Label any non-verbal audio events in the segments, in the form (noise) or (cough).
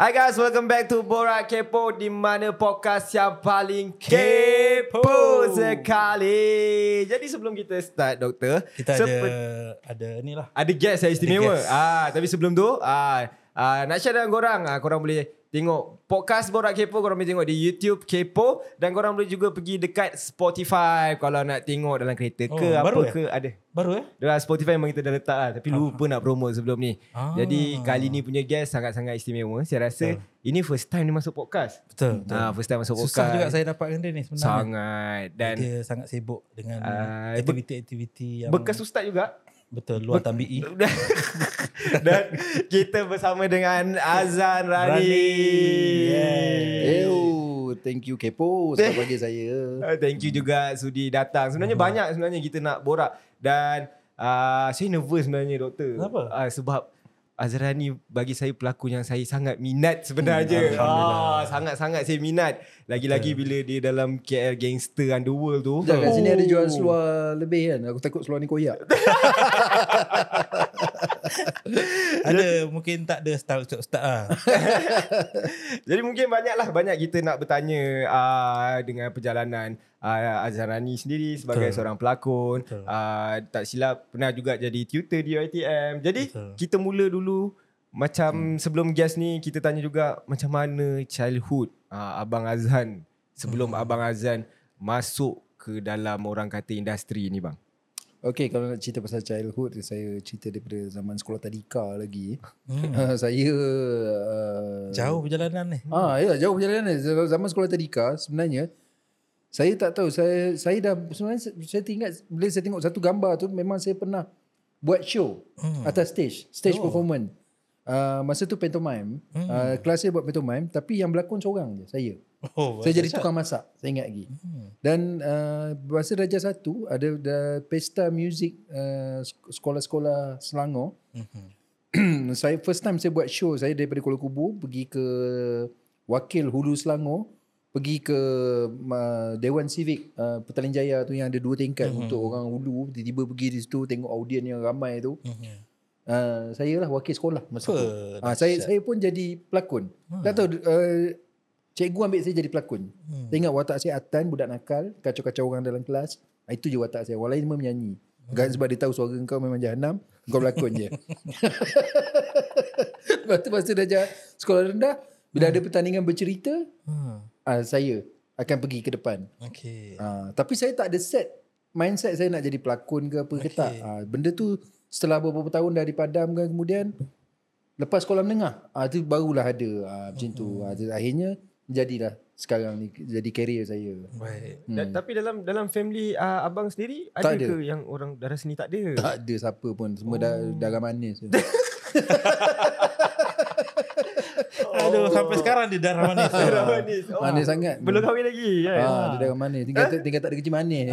Hi guys, welcome back to Borak Kepo di mana podcast yang paling kepo, sekali. Jadi sebelum kita start doktor, Kita sepe- ada ada ni lah. ada guest yang istimewa. guest. Ah, tapi sebelum tu, ah, ah nak share dengan korang, ah, korang boleh tengok podcast Borak Kepo, korang boleh tengok di YouTube Kepo dan korang boleh juga pergi dekat Spotify kalau nak tengok dalam kereta ke Oh, apa eh? ke ada. Baru eh? Dalam Spotify memang kita dah letak lah Tapi lupa nak promote sebelum ni Ah. Jadi kali ni punya guest sangat-sangat istimewa Saya rasa ini first time dia masuk podcast Betul. betul. Ah, First time masuk Susah podcast juga saya dapatkan dia ni sebenarnya. Sangat Dan dia sangat sibuk dengan Ah, aktiviti-aktiviti yang bekas ustaz juga betul luar tambi'i. (laughs) Dan kita bersama dengan Azan Rani. Ew, thank you Kepo sebab bagi saya. Ah, (laughs) Thank you juga sudi datang Sebenarnya banyak sebenarnya kita nak borak Dan uh, saya nervous sebenarnya doktor Kenapa? Uh, sebab Azrani bagi saya pelakon yang saya sangat minat sebenarnya. Hmm, ah, sangat-sangat saya minat. Lagi-lagi bila dia dalam KL Gangster Underworld tu. Sekejap kat sini ada jual Oh. seluar lebih kan. Aku takut seluar ni koyak. (laughs) ada mungkin tak ada style ustaz lah. (laughs) Jadi mungkin banyaklah banyak kita nak bertanya uh, dengan perjalanan uh, Azharani sendiri sebagai Betul. seorang pelakon. Betul. Uh, tak silap pernah juga jadi tutor di UiTM. Jadi Betul. kita mula dulu macam hmm. sebelum guest ni kita tanya juga macam mana childhood uh, Abang Azhan sebelum hmm. Abang Azhan masuk ke dalam orang kata industri ni bang. Okay, kalau nak cerita pasal childhood, saya cerita daripada zaman sekolah tadika lagi. Hmm. Uh, saya... Uh, Jauh perjalanan ni. Ah, ya, jauh perjalanan. Zaman sekolah tadika, sebenarnya, saya tak tahu. Saya saya dah, sebenarnya saya ingat, bila saya tengok satu gambar tu, memang saya pernah buat show Hmm. atas stage. Stage Oh. performance. Uh, masa tu pantomime. Hmm. Uh, kelas saya buat pantomime, tapi yang berlakon seorang je, saya. Oh, Saya jadi tukang masak Saya ingat lagi Hmm. Dan uh, Masa Darjah satu Ada, ada pesta muzik uh, sek- Sekolah-sekolah Selangor Mhm. (clears throat) Saya first time saya buat show Saya daripada Kuala Kubu Pergi ke Wakil Hulu Selangor Pergi ke uh, Dewan Civic uh, Petaling Jaya tu Yang ada dua tingkat Mhm. Untuk orang Hulu Tiba-tiba pergi di situ Tengok audien yang ramai tu Mhm. Uh, Saya lah wakil sekolah Masa tu uh, saya, saya pun jadi pelakon Hmm. Tak tahu uh, Cikgu ambil saya jadi pelakon Hmm. saya ingat watak saya Atan budak nakal, kacau-kacau orang dalam kelas. Ah, Itu je watak saya. Lain semua menyanyi. Kan sebab dia tahu suara kau memang jahanam, kau berlakon je. (laughs) Lepas tu masa dah jah- sekolah rendah, bila ada pertandingan bercerita, Hmm. ah, saya akan pergi ke depan. Okay. Ah, tapi saya tak ada set mindset saya nak jadi pelakon ke apa ke Okey. tak. Ah, benda tu setelah beberapa tahun dah dipadamkan kemudian lepas sekolah menengah, ah, tu barulah ada ah, macam tu. Ah, tu akhirnya jadilah sekarang ni jadi career saya. Baik. Hmm. tapi dalam dalam family uh, abang sendiri ada, Tak ada. ke yang orang darah seni tak ada? Tak ada siapa pun Semua dah darah manis (laughs) (laughs) Aduh, sampai sekarang dia darah manis. (laughs) Darah manis. Oh, Manis sangat Belum kahwin lagi kan? ah, Dia darah manis Tinggal, tinggal tak ada kerja manis.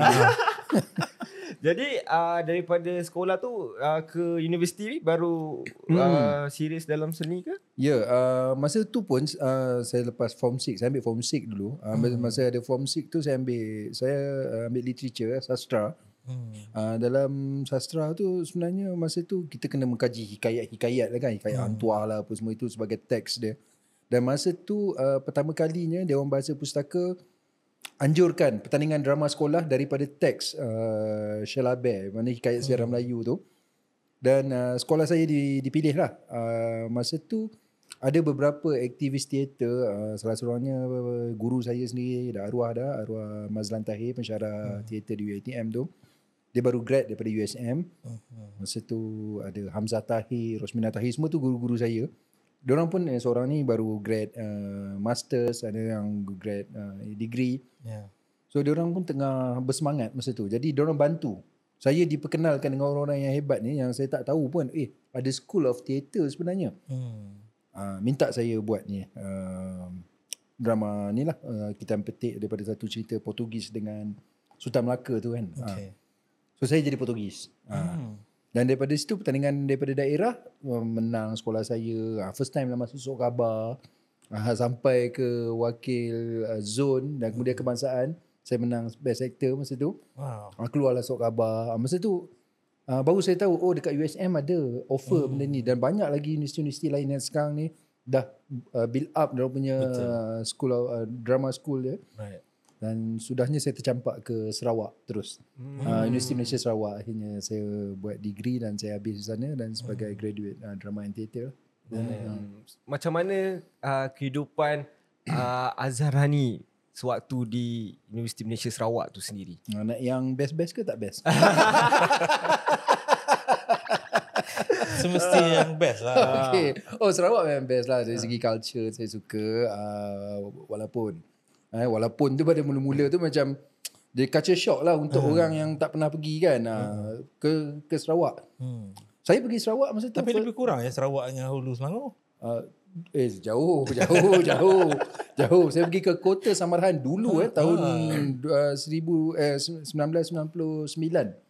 Jadi uh, daripada sekolah tu uh, ke universiti baru Hmm. uh, serius dalam seni ke? Ya uh, Masa tu pun uh, Saya lepas form 6 Saya ambil form 6 dulu uh, Masa ada form 6 tu Saya ambil Saya uh, ambil literature Sastra Hmm. Uh, dalam sastra tu sebenarnya masa tu kita kena mengkaji hikayat-hikayat lah kan hikayat hmm. hantuah lah apa semua itu sebagai teks dia dan masa tu uh, pertama kalinya Dewan Bahasa Pustaka anjurkan pertandingan drama sekolah daripada teks uh, Shelaber mana hikayat sejarah Melayu tu. Dan uh, sekolah saya di, dipilih lah. Uh, masa tu ada beberapa aktivis teater uh, salah seorangnya uh, guru saya sendiri dah arwah dah arwah Mazlan Tahir pensyarah hmm. teater di UiTM tu. Dia baru grad daripada USM Mhm. masa tu ada Hamzah Tahir Rosmina Tahir semua tu guru-guru saya Diorang pun eh, seorang ni baru grad uh, masters ada yang grad uh, degree Ya. So diorang pun tengah bersemangat masa tu. Jadi diorang bantu. Saya diperkenalkan dengan orang-orang yang hebat ni yang saya tak tahu pun eh ada school of theatre sebenarnya. Hmm. Uh, minta saya buat ni uh, drama ni lah uh, kita petik daripada satu cerita Portugis dengan Sultan Melaka tu kan. Uh, Okay. so saya jadi Portugis. Uh, Hmm. Dan daripada situ pertandingan daripada daerah menang sekolah saya. Uh, first time lah masuk Khabar. Uh, sampai ke wakil uh, zone dan kemudian kebangsaan. Saya menang best actor masa tu. Wow. Keluarlah Sok Khabar. Masa tu baru saya tahu oh dekat USM ada offer hmm. benda ni dan banyak lagi universiti-universiti lain yang sekarang ni dah build up dia punya uh, school uh, drama school dia Right. Dan sudahnya saya tercampak ke Sarawak terus. Hmm. Uh, Universiti Malaysia Sarawak akhirnya saya buat degree dan saya habis di sana dan sebagai graduate uh, drama and theatre. Hmm. Macam mana uh, kehidupan uh, Azharani sewaktu di Universiti Malaysia Sarawak tu sendiri? Uh, nak yang best-best ke tak best? (laughs) Semesti yang best lah. (laughs) okay. Oh Sarawak memang best lah dari segi culture saya suka uh, walaupun eh, walaupun tu pada mula-mula tu macam dia culture shock lah untuk Hmm. orang yang tak pernah pergi kan uh, ke ke Sarawak. Hmm. Saya pergi Sarawak masa tu Tapi lebih kurang ya Sarawak dengan Hulu Selangor. Uh, eh jauh (laughs) jauh jauh jauh saya pergi ke kota Samarhan dulu eh tahun uh, 1000 eh 1999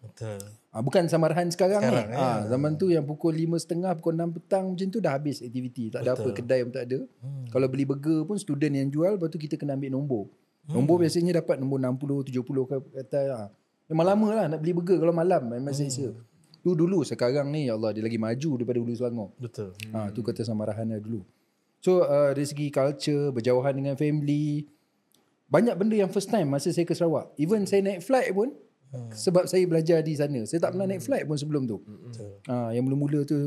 Betul. Ah, bukan Samarhan sekarang, Sekarang, ni. ya. Ah, zaman tu yang pukul 5.30 pukul 6 petang macam tu dah habis aktiviti. Tak ada apa kedai pun tak ada. Hmm. Kalau beli burger pun student yang jual lepas tu kita kena ambil nombor. Hmm. Nombor biasanya dapat nombor 60 70 ke kata ah. Memang lama lah nak beli burger kalau malam memang Hmm. selesa. Tu dulu sekarang ni ya Allah dia lagi maju daripada dulu Selangor. Betul. Ha, tu kata Samarahan lah dulu. So uh, dari segi culture, berjauhan dengan family, banyak benda yang first time masa saya ke Sarawak. Even saya naik flight pun, hmm. sebab saya belajar di sana. Saya tak pernah naik flight pun sebelum tu. Betul. Ha, yang mula-mula tu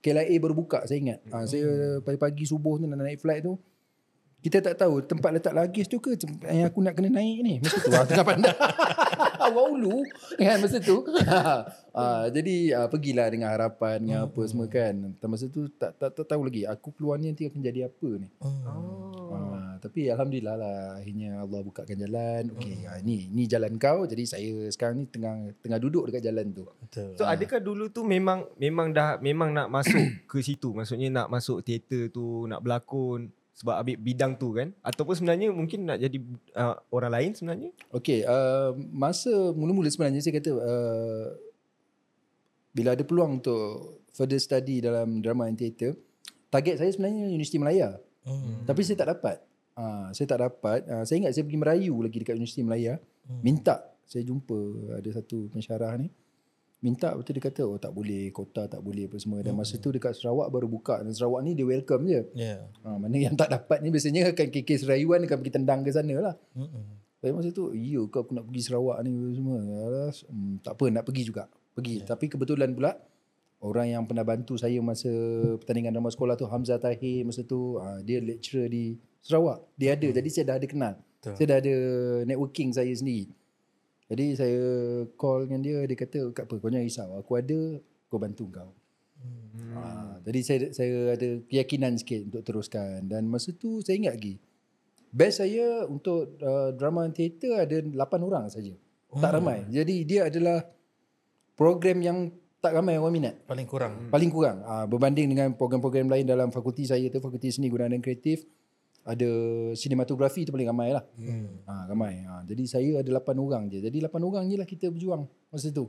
KLIA baru buka saya ingat. Ha, saya pagi-pagi subuh tu nak naik flight tu. Kita tak tahu tempat letak lagis tu ke yang aku nak kena naik ni. Masa tu ah, tengah pandang. (laughs) Awak ulu kan masa tu. (laughs) ha, jadi ah, pergilah dengan harapan dengan apa semua kan. Dan Masa tu tak, tak tak tahu lagi aku keluar ni nanti akan jadi apa ni. Hmm. Oh. Ha, tapi alhamdulillah lah akhirnya Allah bukakan jalan. Okey, ha, ni ni jalan kau. Jadi saya sekarang ni tengah tengah duduk dekat jalan tu. Betul. So adakah dulu tu memang memang dah memang nak masuk (coughs) ke situ? Maksudnya nak masuk teater tu, nak berlakon sebab ambil bidang tu kan? Ataupun sebenarnya mungkin nak jadi uh, orang lain sebenarnya? Okey, uh, masa mula-mula sebenarnya saya kata uh, bila ada peluang untuk further study dalam drama and theatre, target saya sebenarnya Universiti Melaya. Hmm. Tapi saya tak dapat. Uh, saya tak dapat. Uh, saya ingat saya pergi merayu lagi dekat Universiti Melaya. Hmm. Minta. Saya jumpa ada satu pensyarah ni. Minta betul dia kata, oh tak boleh, kota tak boleh apa semua. Dan masa tu dekat Sarawak baru buka. Dan Sarawak ni dia welcome je. Ya. Ha, mana yang tak dapat ni biasanya akan kes rayuan akan pergi tendang ke sana lah. Hmm. Tapi masa tu, iya ke aku nak pergi Sarawak ni semua. Alas, hmm, tak apa, nak pergi juga. Pergi. Yeah. Tapi kebetulan pula, orang yang pernah bantu saya masa pertandingan drama sekolah tu, Hamzah Tahir masa tu, ha, dia lecturer di Sarawak. Dia ada, jadi saya dah ada kenal. Betul. Saya dah ada networking saya sendiri. Jadi saya call dengan dia, dia kata, Kak apa, kau jangan risau. Aku ada, kau bantu kau. Hmm. Ha, jadi saya saya ada keyakinan sikit untuk teruskan dan masa tu saya ingat lagi. Best saya untuk uh, drama and theatre ada 8 orang saja. Oh. Tak ramai. Jadi dia adalah program yang tak ramai orang minat. Paling kurang. Paling kurang uh, berbanding dengan program-program lain dalam fakulti saya tu fakulti seni gunaan dan kreatif ada sinematografi tu paling ramai lah. Hmm. Ha, ramai. Ha, jadi saya ada 8 orang je. Jadi 8 orang je lah kita berjuang masa tu.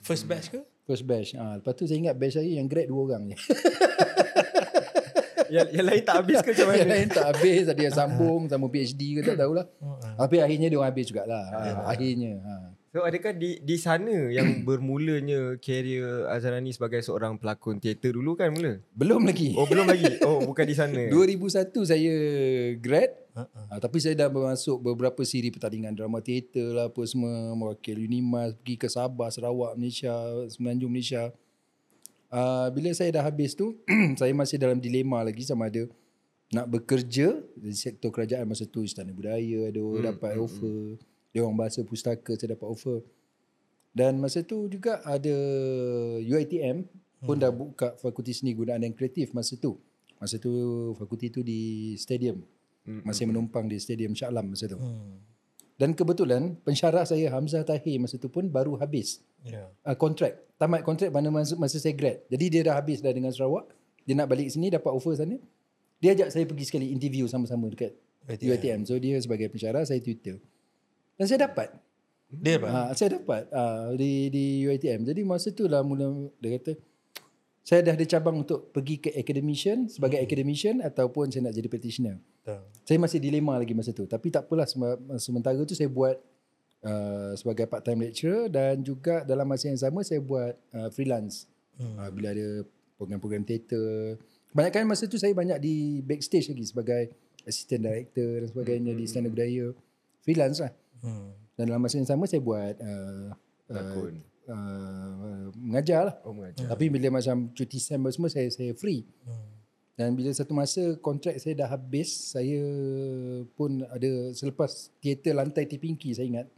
First batch ke? First batch. Ha, lepas tu saya ingat batch saya yang grad 2 orang je. (laughs) yang, yang lain tak habis ke macam (laughs) Yang mana? lain tak habis Ada yang sambung Sambung PhD ke tak tahulah Hmm. Tapi akhirnya dia orang habis jugalah ha, Akhirnya ha. So adakah di di sana yang bermulanya career Azharani sebagai seorang pelakon teater dulu kan mula? Belum lagi Oh belum lagi. Oh bukan di sana. (laughs) 2001 saya grad Uh-uh. ha, Tapi saya dah masuk beberapa siri pertandingan drama teater lah Apa semua Mewakil Unimas Pergi ke Sabah, Sarawak, Malaysia Semenanjung Malaysia uh, Bila saya dah habis tu (clears throat) Saya masih dalam dilema lagi sama ada Nak bekerja Di sektor kerajaan masa tu Istana Budaya Ada hmm, dapat hmm, offer Dia orang bahasa pustaka Saya dapat offer Dan masa tu juga ada UiTM Pun dah buka Fakulti Seni Gunaan dan Kreatif masa tu Masa tu fakulti tu di stadium masih menumpang di Stadium Shah Alam masa tu. Hmm. Dan kebetulan pensyarah saya Hamzah Tahir masa tu pun baru habis Ya. uh, kontrak. Tamat kontrak pada masa, masa saya grad. Jadi dia dah habis dah dengan Sarawak. Dia nak balik sini dapat offer sana. Dia ajak saya pergi sekali interview sama-sama dekat UiTM. UiTM. So dia sebagai pensyarah, saya Twitter. Dan saya dapat. Dia apa? Ha, saya dapat uh, di di UiTM. Jadi masa tu lah mula dia kata saya dah ada cabang untuk pergi ke academician sebagai academician ataupun saya nak jadi practitioner. Betul. Saya masih dilema lagi masa tu. Tapi tak apalah sementara tu saya buat uh, sebagai part time lecturer dan juga dalam masa yang sama saya buat uh, freelance. Hmm. Uh, bila ada program-program teater Kebanyakan masa tu saya banyak di backstage lagi sebagai assistant director dan sebagainya di Istana Budaya. Freelance lah. Hmm. Dan dalam masa yang sama saya buat uh, uh, Lakon. uh, mengajar lah. Oh mengajar. Tapi bila macam cuti SEM semua saya saya free. Dan bila satu masa kontrak saya dah habis, saya pun ada selepas teater lantai Tipingki saya ingat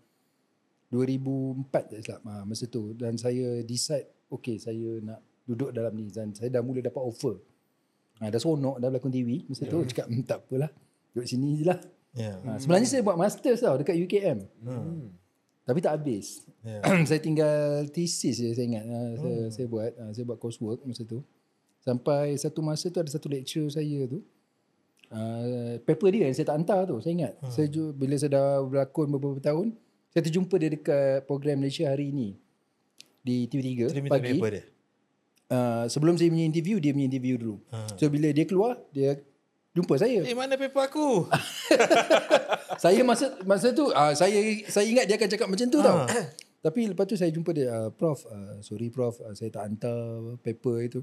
2004 tak silap ah, masa tu dan saya decide okay saya nak duduk dalam ni dan saya dah mula dapat offer. Ha, dah seronok dah berlakon TV masa tu cakap "Hmm, tak apalah duduk sini je lah. Ya. Ha, sebenarnya saya buat masters tau dekat UKM. Hmm. Tapi tak habis. Ya. (clears throat) saya tinggal thesis je saya ingat. Ha, saya, saya buat ha, saya buat coursework masa tu. Sampai satu masa tu ada satu lecture saya tu. Uh, paper dia yang saya tak hantar tu. Saya ingat. Saya ju- bila saya dah berlakon beberapa tahun, saya terjumpa dia dekat program Malaysia hari ini di TV3 Dia minta pagi. paper dia. Uh, sebelum saya punya interview, dia punya interview dulu. Ha. So bila dia keluar, dia jumpa saya. Eh mana paper aku? (laughs) saya masa masa tu uh, saya saya ingat dia akan cakap macam tu tau. Ha. (coughs) Tapi lepas tu saya jumpa dia, uh, Prof, uh, sorry Prof, uh, saya tak hantar paper itu.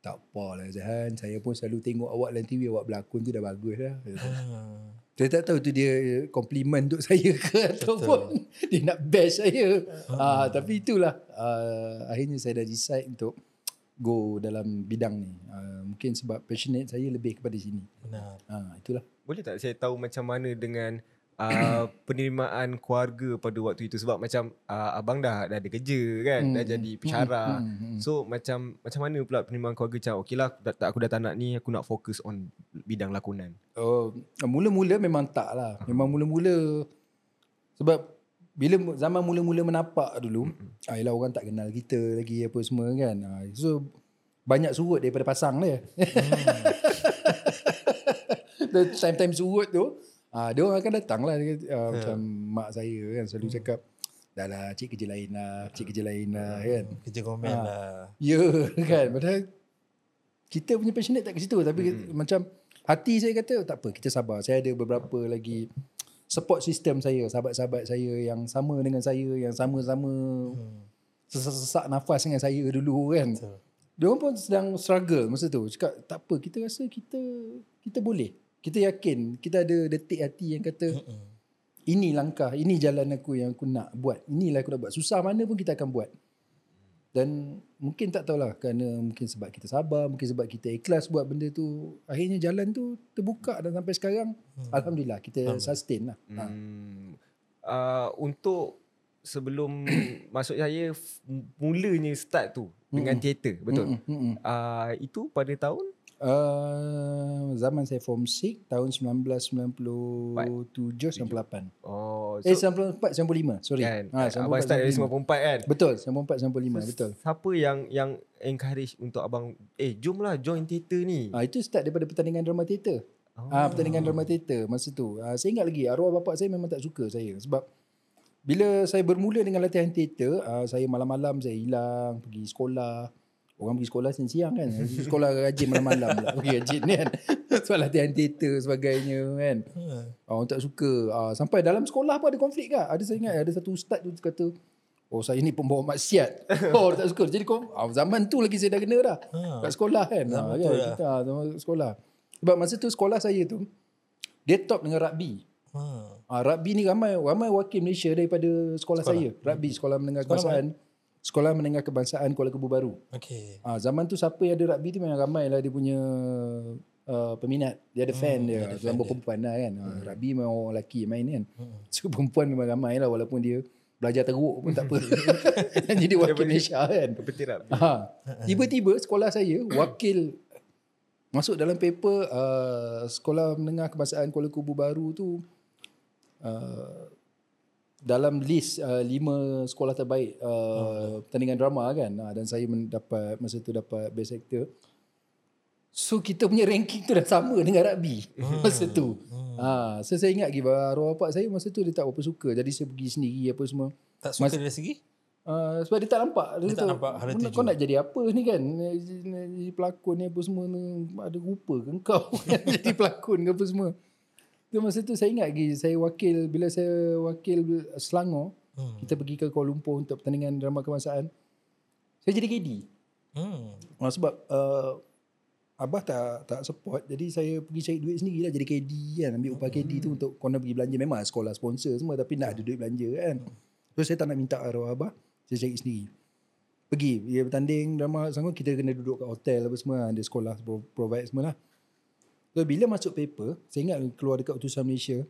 Tak apalah Zahan, saya pun selalu tengok awak dalam TV, awak berlakon tu dah bagus dah. Hmm. Saya tak tahu tu dia compliment untuk saya ke ataupun (laughs) dia nak bash saya. Uh, tapi itulah, uh, akhirnya saya dah decide untuk go dalam bidang ni. Uh, mungkin sebab passionate saya lebih kepada sini. Benar. Uh, itulah. Boleh tak saya tahu macam mana dengan uh, (coughs) penerimaan keluarga pada waktu itu sebab macam uh, abang dah, dah ada kerja kan Hmm. dah jadi pensyarah Hmm, hmm, hmm. so macam macam mana pula penerimaan keluarga macam okey lah tak, tak, aku dah tak nak ni aku nak fokus on bidang lakonan Oh, mula-mula memang tak lah. Memang mula-mula sebab bila zaman mula-mula menapak dulu, ah, yelah orang tak kenal kita lagi apa semua kan. Ah, so banyak surut daripada pasang dia. (laughs) The time-time surut tu, ah, dia orang akan datang lah. Ah, Macam mak saya kan selalu cakap, dah lah cik kerja lain lah, cik kerja lain lah kan. Kerja komen Ha. lah. Ya (laughs) kan Padahal Kita punya passionate tak ke situ Tapi hmm. macam Hati saya kata Tak apa kita sabar Saya ada beberapa lagi Support system saya Sahabat-sahabat saya Yang sama dengan saya Yang sama-sama Hmm. Sesak-sesak nafas dengan saya dulu kan Betul. Dia orang pun sedang struggle masa tu Cakap tak apa Kita rasa kita Kita boleh Kita yakin Kita ada detik hati yang kata Mm-mm. ini langkah, ini jalan aku yang aku nak buat. Inilah aku nak buat. Susah mana pun kita akan buat. Dan mungkin tak tahulah kerana mungkin sebab kita sabar, mungkin sebab kita ikhlas buat benda tu. Akhirnya jalan tu terbuka dan sampai sekarang Alhamdulillah kita sustain lah. Ha. hmm. uh, untuk sebelum (coughs) masuk saya mulanya start tu dengan teater betul Mm-mm, mm-mm. uh, itu pada tahun Uh, zaman saya form 6 tahun 1997 98. oh Eh 94 95 sorry. kan Ha, abang start dari 95. 94 kan Betul 94 95 betul. Siapa yang yang encourage untuk abang eh jom lah join teater ni. Ah itu start daripada pertandingan drama teater. Oh. Ah pertandingan drama teater masa tu. Ah saya ingat lagi arwah bapak saya memang tak suka saya sebab bila saya bermula dengan latihan teater, ah, saya malam-malam saya hilang pergi sekolah. Orang pergi sekolah siang-siang kan. Sekolah rajin malam-malam pula. Pergi rajin kan. (laughs) Sebab latihan teater sebagainya kan. Ha. Ah, orang tak suka. Ah, sampai dalam sekolah pun ada konflik kan. Ada saya ingat ada satu ustaz tu kata, Oh saya ni pembawa maksiat. (laughs) oh tak suka. Jadi kau, ah, zaman tu lagi saya dah kena dah. Ha. Kat sekolah kan. Zaman tu kan? lah. Kita, ah, zaman sekolah. Sebab masa tu sekolah saya tu, dia top dengan rugby. Ha. Ah, rugby ni ramai ramai wakil Malaysia daripada sekolah, saya. Rugby sekolah menengah kebangsaan. Sekolah menengah kebangsaan Kuala Kebun Baru. Okey. Ah, zaman tu siapa yang ada rugby tu memang ramai lah dia punya uh, peminat. Dia ada fan dia. ada Dia fan perempuan lah kan. Ah, rugby memang orang lelaki main kan. (laughs) So perempuan memang ramai lah walaupun dia belajar teruk pun tak apa. (laughs) (laughs) Jadi wakil Malaysia kan. Petir? Ha. Tiba-tiba sekolah saya wakil masuk dalam paper uh, sekolah menengah kebangsaan Kuala Kubu Baru tu uh, dalam list uh, lima sekolah terbaik uh, pertandingan drama kan. Uh, dan saya mendapat masa tu dapat best actor. So kita punya ranking tu dah sama dengan rugby masa tu. Ha so saya ingat lagi arwah bapak saya masa tu dia tak berapa suka. Jadi saya pergi sendiri apa semua. Tak suka dari segi? Uh, sebab dia tak nampak. Dia tak tahu, nampak hala kau, tuju. kau nak jadi apa ni kan? Jadi pelakon ni apa semua ni. Ada rupa ke kau (laughs) Jadi pelakon ke apa semua tu Masa tu saya ingat lagi Saya wakil Bila saya wakil Selangor Hmm. Kita pergi ke Kuala Lumpur Untuk pertandingan drama kebangsaan Saya jadi KD Hmm. uh, Sebab uh, Abah tak tak support Jadi saya pergi cari duit sendiri lah Jadi KD kan Ambil upah KD tu Untuk korang pergi belanja. Memang sekolah sponsor semua Tapi nak ada duit belanja kan. So saya tak nak minta arwah abah Saya cari sendiri. Pergi Dia bertanding drama sanggup Kita kena duduk kat hotel apa semua Ada sekolah pro- provide semua lah So bila masuk paper Saya ingat keluar dekat utusan Malaysia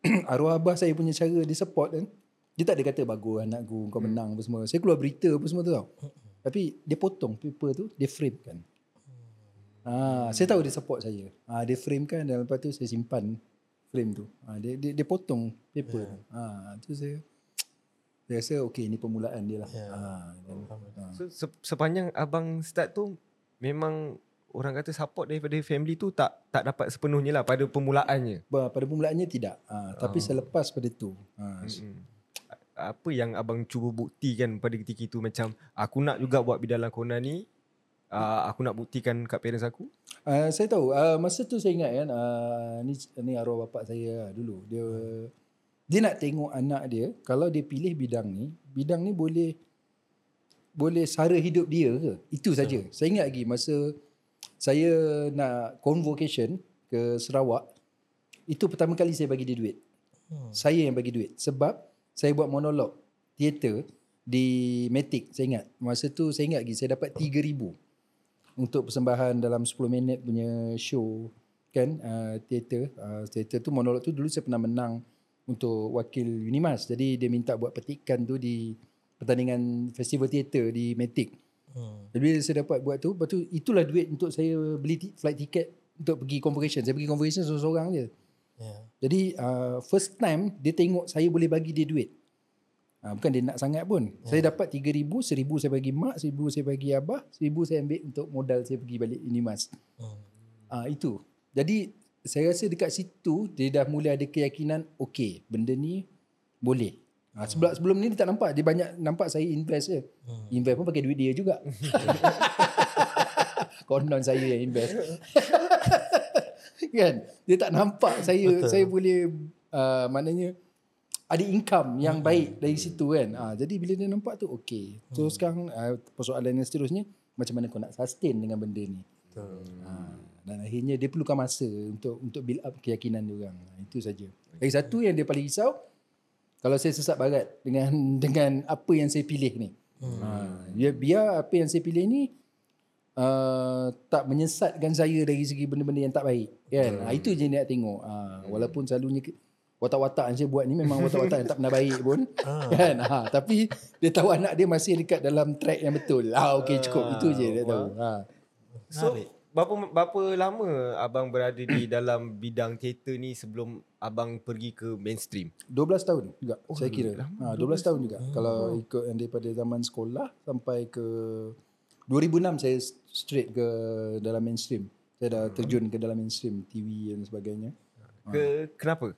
(clears throat) Arwah abah saya punya cara Dia support kan Dia tak ada kata Bagus anakku Kau menang apa semua Saya keluar berita apa semua tu tau Tapi dia potong paper tu Dia frame kan Ah, saya tahu dia support saya. Ah, dia frame kan dan lepas tu saya simpan frame tu. Ah, dia, dia dia potong paper tu. Ah, tu saya saya rasa okey ni permulaan dia lah. Ah, dan, ah. So se- sepanjang abang start tu memang orang kata support daripada family tu tak tak dapat sepenuhnya lah pada permulaannya. Pada permulaannya tidak. Ah, tapi selepas pada tu. Mm-mm. Apa yang abang cuba buktikan pada ketika itu macam aku nak juga buat bidalan Kona ni uh, aku nak buktikan kat parents aku. Uh, saya tahu uh, masa tu saya ingat kan uh, ni ni arwah bapak saya lah dulu dia dia nak tengok anak dia kalau dia pilih bidang ni bidang ni boleh boleh sara hidup dia ke itu saja saya ingat lagi masa saya nak convocation ke Sarawak itu pertama kali saya bagi dia duit. Hmm. saya yang bagi duit. Sebab saya buat monolog teater di Matic saya ingat. Masa tu saya ingat lagi saya dapat 3000 untuk persembahan dalam 10 minit punya show kan? Uh, teater. Uh, teater tu monolog tu dulu saya pernah menang untuk wakil Unimas. Jadi dia minta buat petikan tu di pertandingan festival teater di Matic Hmm. jadi bila saya dapat buat tu lepas tu itulah duit untuk saya beli ti- flight ticket untuk pergi convocation saya pergi convocation seorang-seorang je Ya. jadi uh, first time dia tengok saya boleh bagi dia duit. Uh, bukan dia nak sangat pun. Hmm. Saya dapat 3000, 1000 saya bagi mak, 1000 saya bagi abah, 1000 saya ambil untuk modal saya pergi balik Unimas. Hmm. Ah uh, itu. Jadi saya rasa dekat situ dia dah mula ada keyakinan okey, benda ni boleh. Ha, sebelum sebelum ni dia tak nampak, dia banyak nampak saya invest je. Hmm. Invest pun pakai duit dia juga. (laughs) Konon saya yang invest. kan? Dia tak nampak saya Betul. saya boleh uh, maknanya ada income yang baik dari situ kan. Ah jadi bila dia nampak tu okey. So sekarang uh, persoalan yang seterusnya macam mana kau nak sustain dengan benda ni. Betul. Ha, dan akhirnya dia perlukan masa untuk untuk build up keyakinan dia orang. Ha, itu saja. Lagi satu yang dia paling risau kalau saya sesat barat dengan (laughs) dengan apa yang saya pilih ni. Hmm. Ha, biar, biar apa yang saya pilih ni uh, tak menyesatkan saya dari segi benda-benda yang tak baik. Kan? Ha, itu je dia nak tengok. Ha, walaupun selalunya watak-watak yang saya buat ni memang (laughs) watak-watak yang tak pernah baik pun. (laughs) kan? Ha, tapi dia tahu anak dia masih dekat dalam track yang betul. Ah okey cukup. Itu je dia tahu. Ha. So. Berapa berapa lama abang berada di (clears throat) dalam bidang teater ni sebelum abang pergi ke mainstream? 12 tahun juga oh, saya kira. lama, Ha 12 tahun juga. Kalau ikut yang daripada zaman sekolah sampai ke 2006 saya straight ke dalam mainstream. Saya dah terjun ke dalam mainstream TV dan sebagainya. Ke kenapa?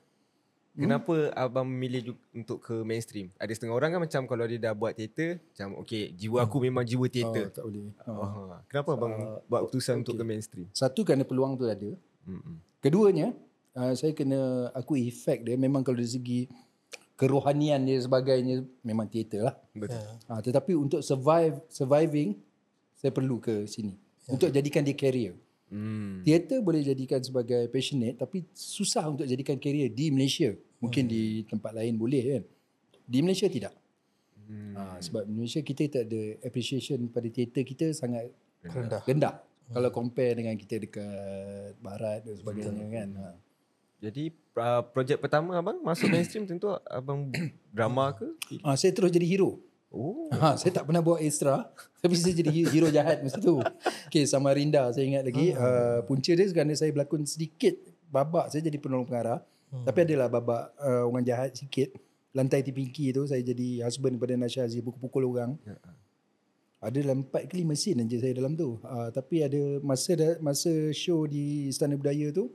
Kenapa abang memilih untuk ke mainstream? Ada setengah orang kan macam kalau dia dah buat teater, macam okay, jiwa aku memang jiwa Oh, teater. tak boleh. Ha. Oh. Kenapa abang buat keputusan untuk ke mainstream? Satu kerana peluang tu ada. Mm-mm. Keduanya, uh, saya kena akui efek dia memang kalau dari segi kerohanian dia sebagainya memang teater lah. Betul. Ha, tetapi untuk survive surviving saya perlu ke sini. Untuk jadikan dia career. Hmm. Teater boleh jadikan sebagai passionate tapi susah untuk jadikan career di Malaysia. Mungkin di tempat lain boleh kan. Di Malaysia tidak. Hmm. Ha, sebab di Malaysia kita tak ada appreciation pada teater kita sangat Rendah. rendah. Kalau compare dengan kita dekat barat dan sebagainya kan. Ha. Jadi uh, projek pertama abang masuk mainstream tentu abang (coughs) drama ke? Ha, saya terus jadi hero. Oh. Ha, saya tak pernah buat extra (laughs) Tapi saya jadi hero, jahat masa tu. Okay Samarinda saya ingat lagi. Uh, Punca dia kerana saya berlakon sedikit Babak. Saya jadi penolong pengarah. Hmm. Tapi adalah babak uh, orang jahat sikit. Lantai Tipinki tu Saya jadi husband kepada Nasha Aziz Pukul-pukul orang. Ada dalam 4 ke 5 scene je saya dalam tu. Uh, Tapi ada masa masa show di Istana Budaya tu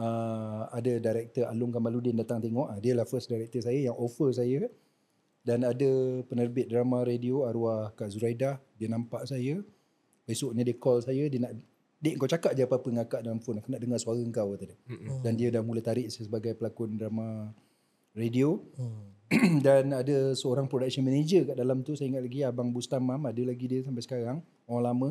uh, Ada director Alung Kamaludin datang tengok. Uh, Dia lah first director saya yang offer saya dan ada penerbit drama radio arwah Kak Zuraida. Dia nampak saya. Besoknya dia call saya dia nak Dek kau cakap je apa-apa dengan akak dalam phone. Aku nak dengar suara kau kata dia. Dan dia dah mula tarik saya sebagai pelakon drama radio. Hmm. (clears throat) dan ada seorang production manager kat dalam tu. Saya ingat lagi abang Bustamam ada lagi dia sampai sekarang. Orang lama.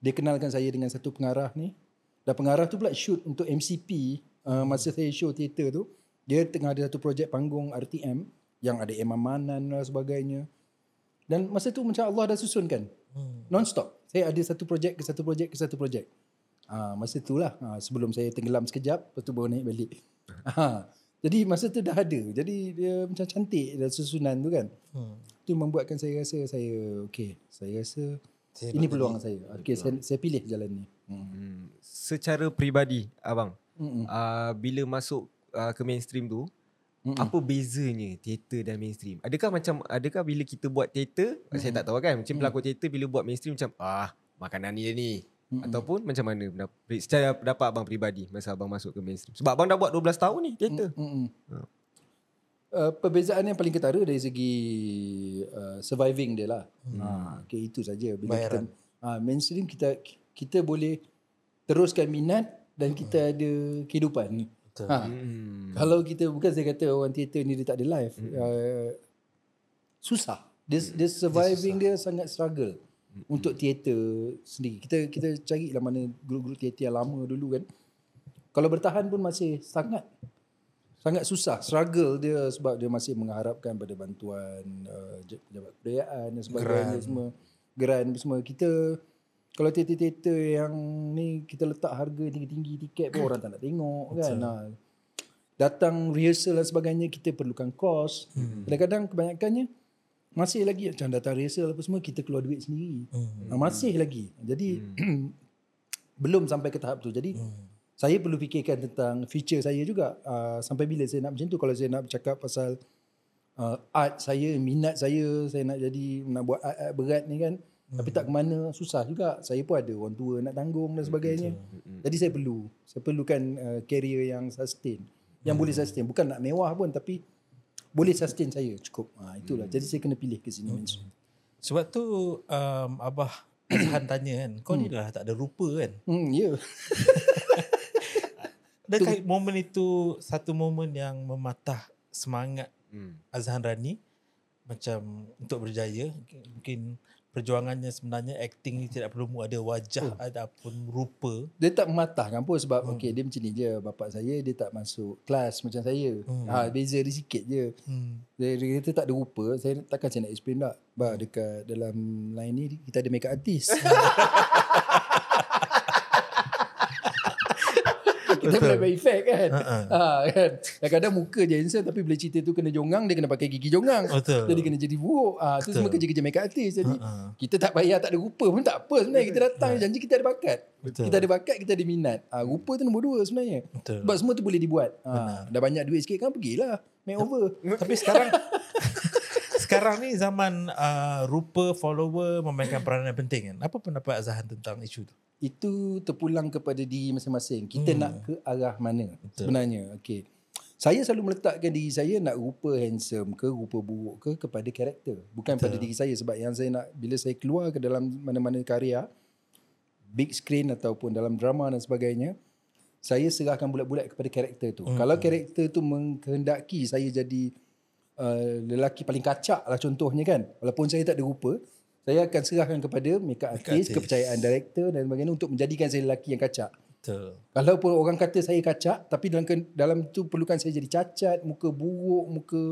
Dia kenalkan saya dengan satu pengarah ni. Dan pengarah tu pula shoot untuk MCP uh, masa saya show teater tu. Dia tengah ada satu projek panggung RTM yang ada Imam Manan dan sebagainya. Dan masa tu macam Allah dah susunkan. Hmm. Non-stop. Saya ada satu projek ke satu projek ke satu projek. Ah, masa tu lah ah, sebelum saya tenggelam sekejap lepas tu baru naik balik. Ah, (laughs) jadi masa tu dah ada. Jadi dia macam cantik dah susunan tu kan. Hmm. Itu membuatkan saya rasa saya okey. Saya rasa Saya ini peluang saya. Okey saya, saya pilih jalan ni. Hmm. Hmm. Secara peribadi abang, uh, bila masuk uh, ke mainstream tu, Mm-mm. apa bezanya teater dan mainstream? Adakah macam adakah bila kita buat teater, saya tak tahu kan, macam pelakon teater bila buat mainstream macam ah makanan ni dia ni. Ataupun macam mana pendapat, secara pendapat abang peribadi masa abang masuk ke mainstream? Sebab abang dah buat 12 tahun ni teater. Mm-mm. Uh, perbezaan yang paling ketara dari segi uh, surviving dia lah. Hmm. Ha, okay, itu saja. Bila Bayaran. kita ha, mainstream kita kita boleh teruskan minat dan kita ada kehidupan. Betul. Ha, Hmm. Kalau kita bukan saya kata orang teater ni dia tak ada life. Uh, susah. Dia, dia surviving dia, sangat struggle untuk teater sendiri. Kita kita carilah mana grup-grup teater yang lama dulu kan. Kalau bertahan pun masih sangat sangat susah. Struggle dia sebab dia masih mengharapkan pada bantuan uh, pejabat kebudayaan dan sebagainya Geran. semua. Geran semua. Kita kalau teater-teater yang ni kita letak harga tinggi-tinggi tiket pun orang tak nak tengok kan. Ha. Datang rehearsal dan sebagainya kita perlukan kos. Hmm. Kadang-kadang kebanyakannya masih lagi macam datang rehearsal apa semua kita keluar duit sendiri. Hmm. masih lagi. Jadi (clears throat) belum sampai ke tahap tu. Jadi hmm. saya perlu fikirkan tentang future saya juga. Uh, sampai bila saya nak macam tu kalau saya nak bercakap pasal uh, art saya, minat saya, saya nak jadi nak buat art-art berat ni kan. Hmm. Tapi tak ke mana susah juga. Saya pun ada orang tua nak tanggung dan sebagainya. Jadi saya perlu saya perlukan uh, career yang sustain. Yang boleh sustain bukan nak mewah pun tapi boleh sustain saya cukup. Ha, itulah. Jadi saya kena pilih ke sini. Hmm. Sebab tu um, Abah (coughs) Azhan tanya kan, kau ni dah tak ada rupa kan? Hmm, ya. (laughs) Yeah. Adakah momen itu satu momen yang mematah semangat Hmm. Azhan Rani macam untuk berjaya mungkin perjuangannya sebenarnya acting ni tidak perlu ada wajah oh. ataupun rupa Dia tak mematahkan pun sebab hmm. okey dia macam ni je bapak saya dia tak masuk kelas macam saya. Hmm. Ha beza dia sikit je. hmm. Dia, dia kata tak ada rupa, saya takkan saya nak explain tak. Bah dekat dalam line ni kita ada makeup artist. (laughs) kita boleh buat effect kan. Ha-ha. (laughs) Ha, kan. Kadang-kadang muka je handsome tapi bila cerita tu kena jongang dia kena pakai gigi jongang. Betul. Jadi kena jadi buruk. Ha, tu Betul. semua kerja-kerja makeup artist. Jadi Ha-ha. kita tak payah tak ada rupa pun tak apa sebenarnya kita datang janji kita ada bakat. Betul. Kita ada bakat, kita ada minat. Ha, rupa tu nombor dua sebenarnya. Betul. Sebab semua tu boleh dibuat. Ha, dah banyak duit sikit kan pergilah makeover. Tapi sekarang (laughs) sekarang ni zaman uh, rupa follower memainkan peranan yang penting kan. Apa pendapat Azhan tentang isu tu? itu terpulang kepada diri masing-masing. Kita Hmm. nak ke arah mana Betul. sebenarnya. Okey. Saya selalu meletakkan diri saya nak rupa handsome ke rupa buruk ke kepada karakter. Bukan Betul. pada diri saya sebab yang saya nak bila saya keluar ke dalam mana-mana karya big screen ataupun dalam drama dan sebagainya saya serahkan bulat-bulat kepada karakter tu. Hmm. Kalau karakter tu mengkehendaki saya jadi uh, lelaki paling kacak lah contohnya kan. Walaupun saya tak ada rupa, saya akan serahkan kepada makeup Makeup artist, artist. kepercayaan director dan sebagainya untuk menjadikan saya lelaki yang kacak. Betul. Kalaupun orang kata saya kacak, tapi dalam dalam tu perlukan saya jadi cacat, muka buruk, muka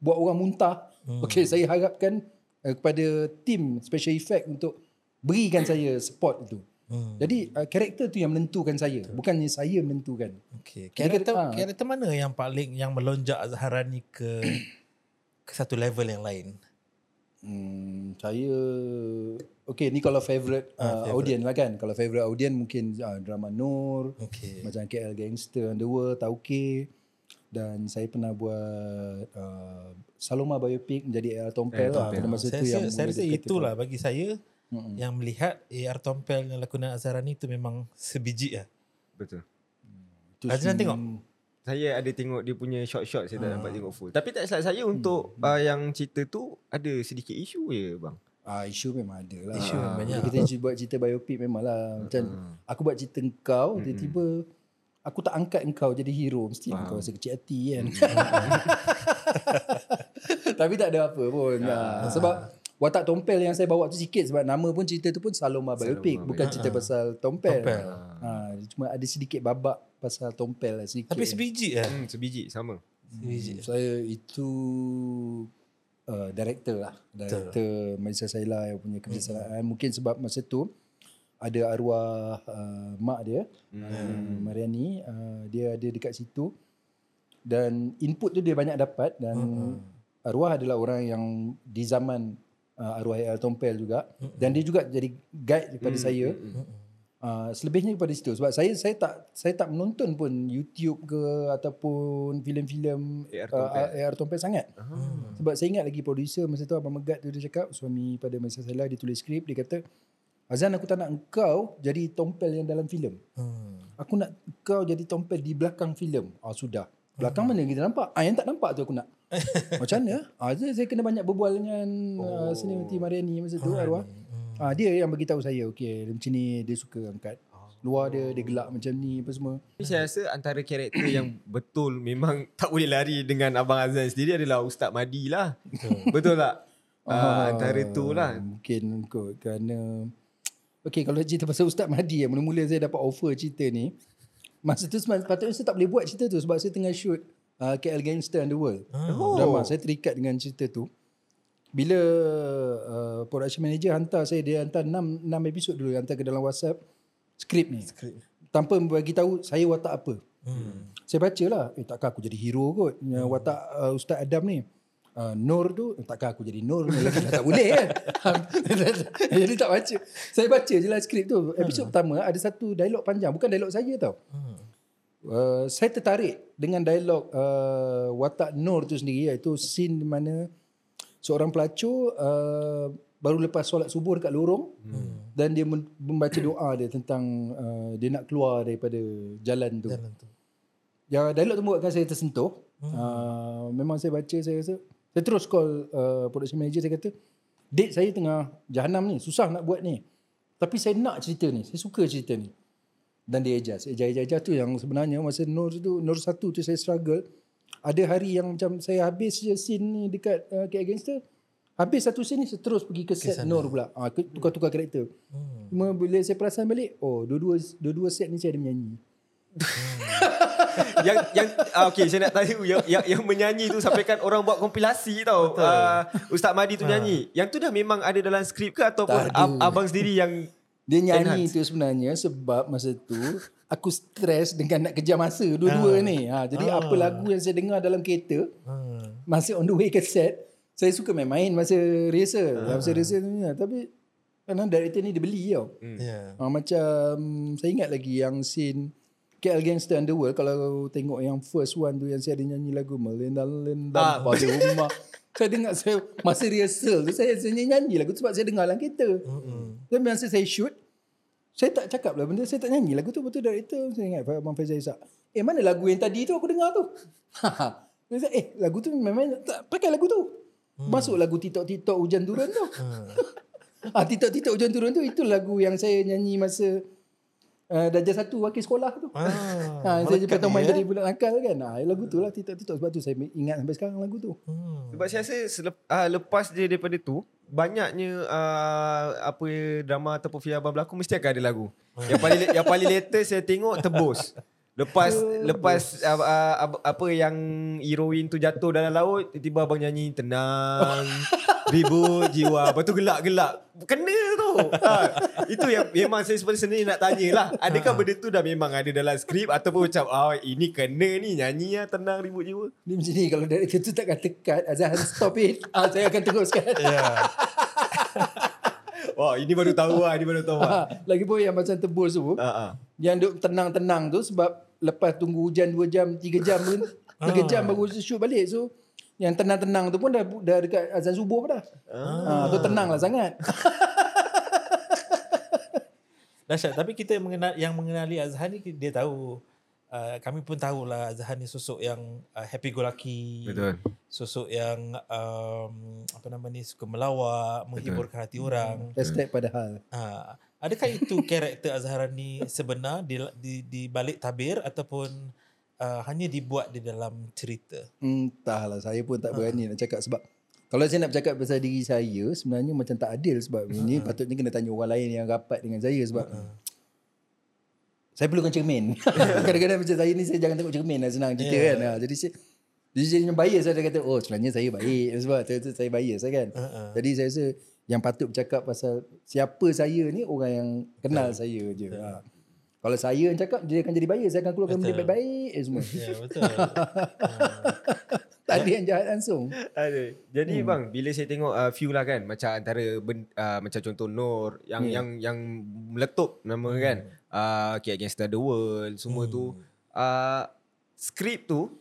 buat orang muntah. Hmm. Okey, saya harapkan uh, kepada tim special effect untuk berikan saya support itu. Hmm. Jadi uh, karakter tu yang menentukan saya, bukannya saya menentukan. Okey. Jadi Karakter ah. karakter mana yang paling yang melonjak Azhar Rani ke ke satu level yang lain? Hmm, saya okey ni kalau favorite, uh, audience lah kan. Kalau favorite audience mungkin uh, drama Nur, Okey. macam KL Gangster Underworld, Tauke dan saya pernah buat uh, Saloma biopic menjadi AR Tompel lah pada masa saya tu yang rasa, saya rasa itulah bagi saya Mm-mm. yang melihat AR Tompel yang lakonan Azhar Rani tu memang sebiji lah. Betul. tu Azlan scene- tengok? Saya ada tengok dia punya short-short saya tak dapat tengok full. Tapi tak silap saya untuk uh, yang cerita tu ada sedikit isu je bang. Ah isu memang ada lah. Isu memang banyak. Bila Kita cerita- buat cerita biopik memang lah. Macam aku buat cerita engkau, tiba-tiba aku tak angkat engkau jadi hero. Mesti engkau rasa kecil hati kan. (laughs) Tapi tak ada apa pun. Ah. Sebab watak tompel yang saya bawa tu sikit sebab nama pun cerita tu pun Saloma Biopic Saloma bukan cerita pasal tompel. Tompel. Ha, cuma ada sedikit babak pasal tompel lah sedikit. Tapi sebiji lah. Hmm, sebiji sama. Sebiji. saya itu uh, director lah. Director Malaysia Saila yang punya kebiasaan. Mungkin sebab masa tu ada arwah uh, mak dia, hmm. uh, Mariani, uh, dia ada dekat situ. Dan input tu dia banyak dapat dan hmm. arwah adalah orang yang di zaman uh, arwah El Tompel juga. Hmm. Dan dia juga jadi guide kepada hmm. saya. Hmm. Uh, selebihnya kepada situ sebab saya saya tak saya tak menonton pun YouTube ke ataupun filem-filem AR uh, Tompel. AR Tompel sangat. Hmm. Sebab saya ingat lagi producer masa tu Abang Megat tu dia cakap suami pada masa Salah dia tulis skrip dia kata Azan aku tak nak engkau jadi tompel yang dalam filem. Hmm. Aku nak engkau jadi tompel di belakang filem. Ah sudah. Belakang mana kita nampak? Ah yang tak nampak tu aku nak. (laughs) Macam mana? Ah saya, saya kena banyak berbual dengan oh. uh, Seniority Mariani masa tu arwah. Ah dia yang bagi tahu saya okey macam ni dia suka angkat. Luar dia dia gelak macam ni apa semua. Tapi saya rasa antara karakter yang (coughs) betul memang tak boleh lari dengan Abang Azan sendiri adalah Ustaz Madi lah. betul tak? Uh, (laughs) antara tu lah. Mungkin kot kerana Okey kalau cerita pasal Ustaz Mahdi yang mula-mula saya dapat offer cerita ni masa tu sebenarnya patutnya saya tak boleh buat cerita tu sebab saya tengah shoot uh, KL Gangster and the World. Oh. Drama saya terikat dengan cerita tu. Bila uh, production manager hantar saya dia hantar 6 6 episod dulu hantar ke dalam WhatsApp skrip ni. Skrip. Tanpa bagi tahu saya watak apa. Hmm. Saya baca lah, eh takkan aku jadi hero kot. Hmm. Watak uh, Ustaz Adam ni. Uh, Nur tu, eh, takkan aku jadi Nur ni lagi tak boleh kan. (laughs) jadi tak baca. Saya baca je lah skrip tu. Episod hmm. pertama ada satu dialog panjang. Bukan dialog saya tau. Hmm. Uh, saya tertarik dengan dialog uh, watak Nur tu sendiri iaitu scene di mana seorang pelacur uh, baru lepas solat subuh dekat lorong hmm. dan dia membaca doa dia tentang uh, dia nak keluar daripada jalan tu. Jalan tu. Ya dialog tu buatkan saya tersentuh. Hmm. Uh, memang saya baca saya rasa saya terus call uh, production manager saya kata date saya tengah jahanam ni susah nak buat ni. Tapi saya nak cerita ni. Saya suka cerita ni. Dan dia adjust. Eja-eja tu yang sebenarnya masa Nur tu Nur satu tu saya struggle. Ada hari yang macam saya habis je scene ni dekat uh, KL Gangster. Habis satu scene ni saya terus pergi ke set Nur pula. Ke- tukar-tukar karakter. Hmm. Cuma bila saya perasan balik, oh dua-dua dua-dua set ni saya ada menyanyi. (laughs) yang yang ah, okey saya nak tahu yang, yang yang menyanyi tu sampaikan orang buat kompilasi tau. Uh, Ustaz Madi tu nyanyi. Yang tu dah memang ada dalam skrip ke ataupun ab, abang sendiri yang Dia nyanyi tu sebenarnya sebab masa tu aku stres dengan nak kejar masa dua-dua ni. Ha, jadi apa lagu yang saya dengar dalam kereta Hmm. masa on the way ke set, saya suka main-main masa rehearsal. Masa rehearsal ni lah. Tapi kadang director ni dia beli tau. Ya. Ha, macam saya ingat lagi yang scene KL Gangster Underworld kalau tengok yang first one tu yang saya ada nyanyi lagu Melendal-lendal Ah. pada rumah. (laughs) saya dengar saya masa rehearsal tu saya, saya nyanyi lagu tu sebab saya dengar dalam kereta. Hmm. Dan masa saya shoot saya tak cakap lah benda saya tak nyanyi lagu tu betul director saya ingat Abang Faizal Isak. Eh mana lagu yang tadi tu aku dengar tu? (laughs) Saya cakap, eh lagu tu memang tak pakai lagu tu. Masuk lagu TikTok-TikTok hujan turun tu. (laughs) ah TikTok-TikTok hujan turun tu itu lagu yang saya nyanyi masa uh, darjah satu wakil sekolah tu. Ah, (laughs) Ha, saya jumpa main ni, jadi eh? budak nakal kan. Ha, lagu tu lah TikTok-TikTok sebab tu saya ingat sampai sekarang lagu tu. Hmm. sebab saya rasa selep, uh, lepas dia daripada tu banyaknya uh, apa drama ataupun filem abang berlakon mesti akan ada lagu. yang paling yang paling latest saya tengok tebus. Lepas lepas uh, uh, apa yang heroin tu jatuh dalam laut tiba-tiba abang nyanyi tenang (laughs) ribut jiwa. Lepas tu gelak-gelak. Kena tu. Ha, itu yang memang saya sebenarnya sendiri nak tanya lah. Adakah benda tu dah memang ada dalam skrip ataupun macam oh, ini kena ni nyanyi lah tenang ribut jiwa Dia macam ni kalau director tu tak kata cut Azhar stop it. Ah, saya akan teruskan. Ya. (laughs) wah ini baru tahu lah ini baru tahu lah. Ha, Lagipun yang macam tebus tu. Ha, ha. Yang duk tenang-tenang tu Sebab lepas tunggu hujan 2 jam 3 jam pun 3 jam baru shoot balik. So yang tenang-tenang tu pun dah, dah dekat azan subuh dah ah. ha, Tu tenang lah sangat (laughs) Dahsyat. Tapi kita yang mengenal yang mengenali Azhar ni dia tahu uh, kami pun tahulah Azhar ni sosok yang uh, happy go lucky. betul Sosok yang um, apa nama ni suka melawak, menghiburkan hati orang. Hashtag padahal Ha, adakah itu karakter Azhar ni sebenar di, di, di balik tabir ataupun uh, hanya dibuat di dalam cerita? Entahlah saya pun tak berani nak cakap sebab Kalau saya nak bercakap pasal diri saya sebenarnya macam tak adil sebab ini patutnya kena tanya orang lain yang rapat dengan saya sebab saya perlukan cermin. (laughs) Kadang-kadang macam saya ni saya jangan tengok cermin lah senang cerita Yeah. kan. Ha, jadi saya jadi saya macam bias saya kata oh sebenarnya saya baik (laughs) sebab tu, tu saya bias lah kan. Uh-uh. Jadi saya rasa yang patut bercakap pasal siapa saya ni orang yang kenal saya je. Ha. Kalau saya yang cakap dia akan jadi bias, saya akan keluarkan benda baik-baik je semua. Ya betul. (laughs) tak ada yang jahat langsung. Ada. Jadi hmm. bang, bila saya tengok uh, view lah kan, macam antara ben, uh, macam contoh Nur yang Hmm. yang yang meletup nama kan, uh, okay, Against the World semua tu. Uh, skrip tu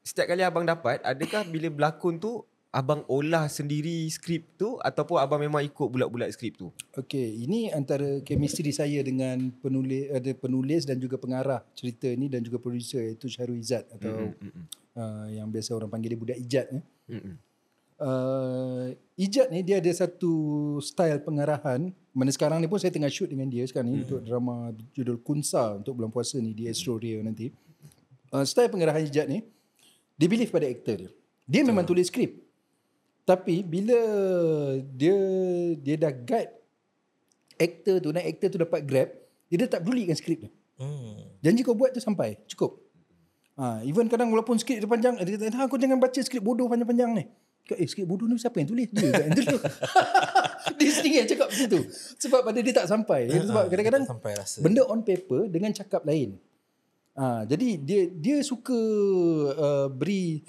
setiap kali abang dapat, adakah bila berlakon tu abang olah sendiri skrip tu ataupun abang memang ikut bulat-bulat skrip tu? Okey, ini antara chemistry saya dengan penulis ada penulis dan juga pengarah cerita ni dan juga producer iaitu Syahrul Izzat atau uh, yang biasa orang panggil dia budak Ijat eh. Mm-mm. Uh, Ijat ni dia ada satu style pengarahan mana sekarang ni pun saya tengah shoot dengan dia sekarang ni untuk drama judul Kunsa untuk bulan puasa ni di Astro Rio nanti. Uh, style pengarahan Ijat ni dia believe pada aktor dia. Dia memang tulis skrip. Tapi bila dia dia dah guide aktor tu, nak aktor tu dapat grab, dia dah tak peduli dengan skrip dia. Hmm. Janji kau buat tu sampai, cukup. Ha, even kadang walaupun skrip dia panjang, dia kata, ha, kau jangan baca skrip bodoh panjang-panjang ni. Eh, skrip bodoh ni siapa yang tulis? Dia yang tulis. (laughs) dia sendiri yang cakap macam tu. Sebab pada dia tak sampai. Dia, sebab Ah, kadang-kadang sampai rasa. benda on paper dengan cakap lain. Ha, jadi dia dia suka uh, beri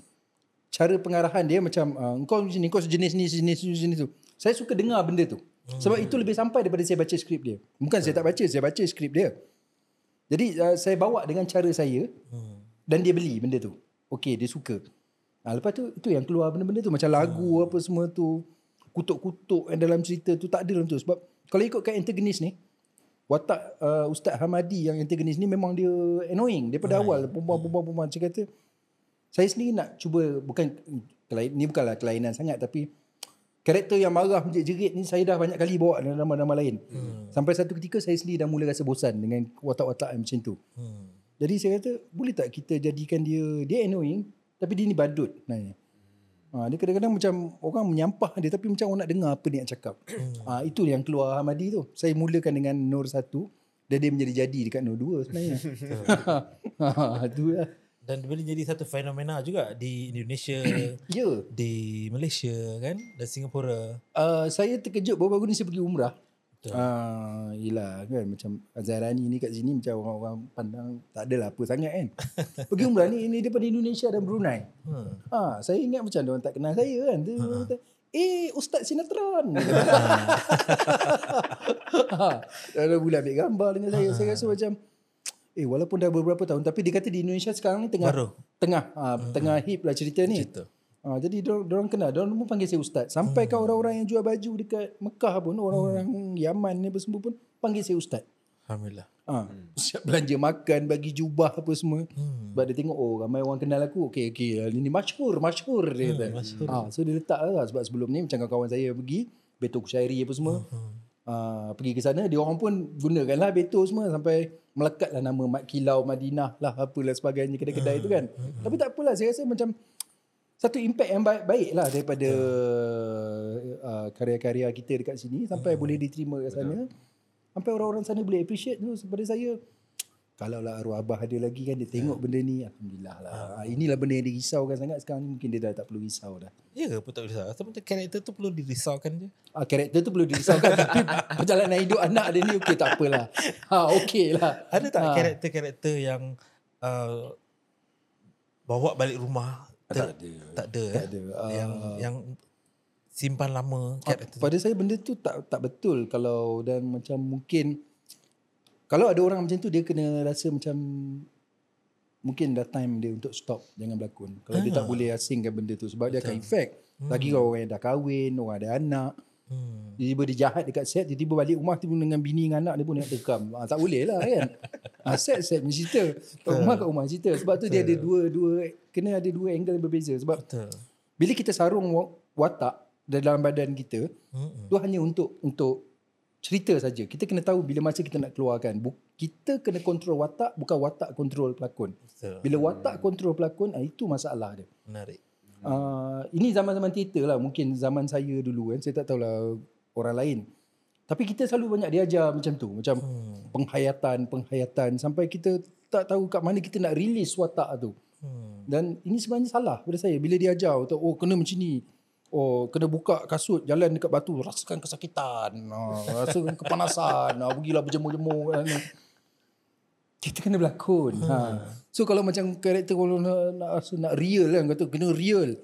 cara pengarahan dia macam uh, kau macam ni, kau sejenis ni, sejenis ni, sejenis tu. Saya suka dengar benda tu. Sebab itu lebih sampai daripada saya baca skrip dia. Bukan saya tak baca, saya baca skrip dia. Jadi uh, saya bawa dengan cara saya Hmm. dan dia beli benda tu. Okey, dia suka. Ha, lepas tu itu yang keluar benda-benda tu macam lagu apa semua tu. Kutuk-kutuk yang dalam cerita tu tak ada dalam tu sebab kalau ikutkan antagonis ni watak uh, Ustaz Hamadi yang antagonis ni memang dia annoying daripada awal perempuan-perempuan saya kata saya sendiri nak cuba bukan kelain ni bukanlah kelainan sangat tapi karakter yang marah menjerit-jerit ni saya dah banyak kali bawa dalam nama-nama lain. Hmm. Sampai satu ketika saya sendiri dah mula rasa bosan dengan watak-watak yang macam tu. Hmm. Jadi saya kata boleh tak kita jadikan dia dia annoying tapi dia ni badut sebenarnya. Ha, dia kadang-kadang macam orang menyampah dia tapi macam orang nak dengar apa dia nak cakap. ha, itu yang keluar Hamadi tu. Saya mulakan dengan Nur 1 dan dia menjadi jadi dekat Nur 2 sebenarnya. (laughs) (laughs) ha, tu lah. Dan boleh jadi satu fenomena juga di Indonesia, (clears throat) Ya. di Malaysia kan dan Singapura. Uh, saya terkejut baru-baru ni saya pergi umrah. Betul. Ah, yelah kan macam Azharani ni kat sini macam orang-orang pandang tak adalah apa sangat kan. (laughs) Pergi umrah ni ini daripada Indonesia dan Brunei. Hmm. Ha, saya ingat macam dia orang tak kenal saya kan. Dia uh kata, eh Ustaz Sinetron. ha, (laughs) (laughs) dia mula ambil gambar dengan saya. Saya rasa macam eh walaupun dah beberapa tahun tapi dia kata di Indonesia sekarang ni tengah Baru. tengah ha, tengah hip lah cerita ni. Cerita. Ha, jadi dia orang kenal, dia orang pun panggil saya ustaz. Sampai kan orang-orang yang jual baju dekat Mekah pun, orang-orang Yaman ni semua pun panggil saya ustaz. Alhamdulillah. Ha, siap belanja makan, bagi jubah apa semua. Hmm. Sebab dia tengok oh ramai orang kenal aku. Okey okey ini ni masyhur, masyhur dia kata. masyhur. Ha, so dia letak lah sebab sebelum ni macam kawan-kawan saya pergi Betul Kusyairi apa semua. Uh, pergi ke sana dia orang pun gunakanlah betul semua sampai melekatlah nama Mat Kilau Madinah lah apalah sebagainya kedai-kedai tu kan. Tapi tak apalah saya rasa macam satu impact yang baik, baik lah daripada uh, karya-karya kita dekat sini sampai boleh diterima kat sana. Sampai orang-orang sana boleh appreciate tu kepada saya. Kalau lah arwah abah ada lagi kan dia tengok benda ni alhamdulillah lah. Ah, inilah benda yang dirisaukan sangat sekarang ni mungkin dia dah tak perlu risau dah. Ya ke pun tak risau. Sebenarnya karakter tu perlu dirisaukan je. Ah, karakter tu perlu dirisaukan (laughs) tapi perjalanan hidup anak dia ni okey tak apalah. Ha okey lah. Ada tak Ha. karakter-karakter yang uh, bawa balik rumah? Tak ada. Tak ada. Tak eh? ada. Yang Ah, yang simpan lama tu. pada saya benda tu tak tak betul kalau dan macam mungkin kalau ada orang macam tu dia kena rasa macam mungkin dah time dia untuk stop jangan berlakon. Kalau dia tak boleh asingkan benda tu sebab dia akan effect. Lagi kalau orang yang dah kahwin, orang ada anak, Hmm. tiba-tiba dia jahat dekat set, tiba-tiba balik rumah tiba dengan bini dengan anak dia pun nak tekam. Ha, tak boleh lah kan. Ha, set set punya cerita. Kat rumah kat rumah cerita. Sebab tu dia ada dua dua kena ada dua angle yang berbeza sebab Betul. bila kita sarung wa- watak dalam badan kita, Hmm. tu hanya untuk untuk cerita saja. Kita kena tahu bila masa kita nak keluarkan. Bu- kita kena kontrol watak bukan watak kontrol pelakon. Betul. Bila watak kontrol pelakon, ah, itu masalah dia. Menarik. Uh, ini zaman-zaman teater lah. Mungkin zaman saya dulu kan. Saya tak tahulah orang lain. Tapi kita selalu banyak diajar macam tu. Macam Hmm. penghayatan, penghayatan. Sampai kita tak tahu kat mana kita nak release watak tu. Hmm. Dan ini sebenarnya salah pada saya. Bila dia ajar, kata, oh kena macam ni. Oh, kena buka kasut, jalan dekat batu, rasakan kesakitan. Ha, rasakan (laughs) kepanasan. Ha, pergilah berjemur-jemur. Ha, (laughs) ni. Kita kena berlakon. Ha. So kalau macam karakter kalau nak, nak, rasa nak real kan, kata kena real.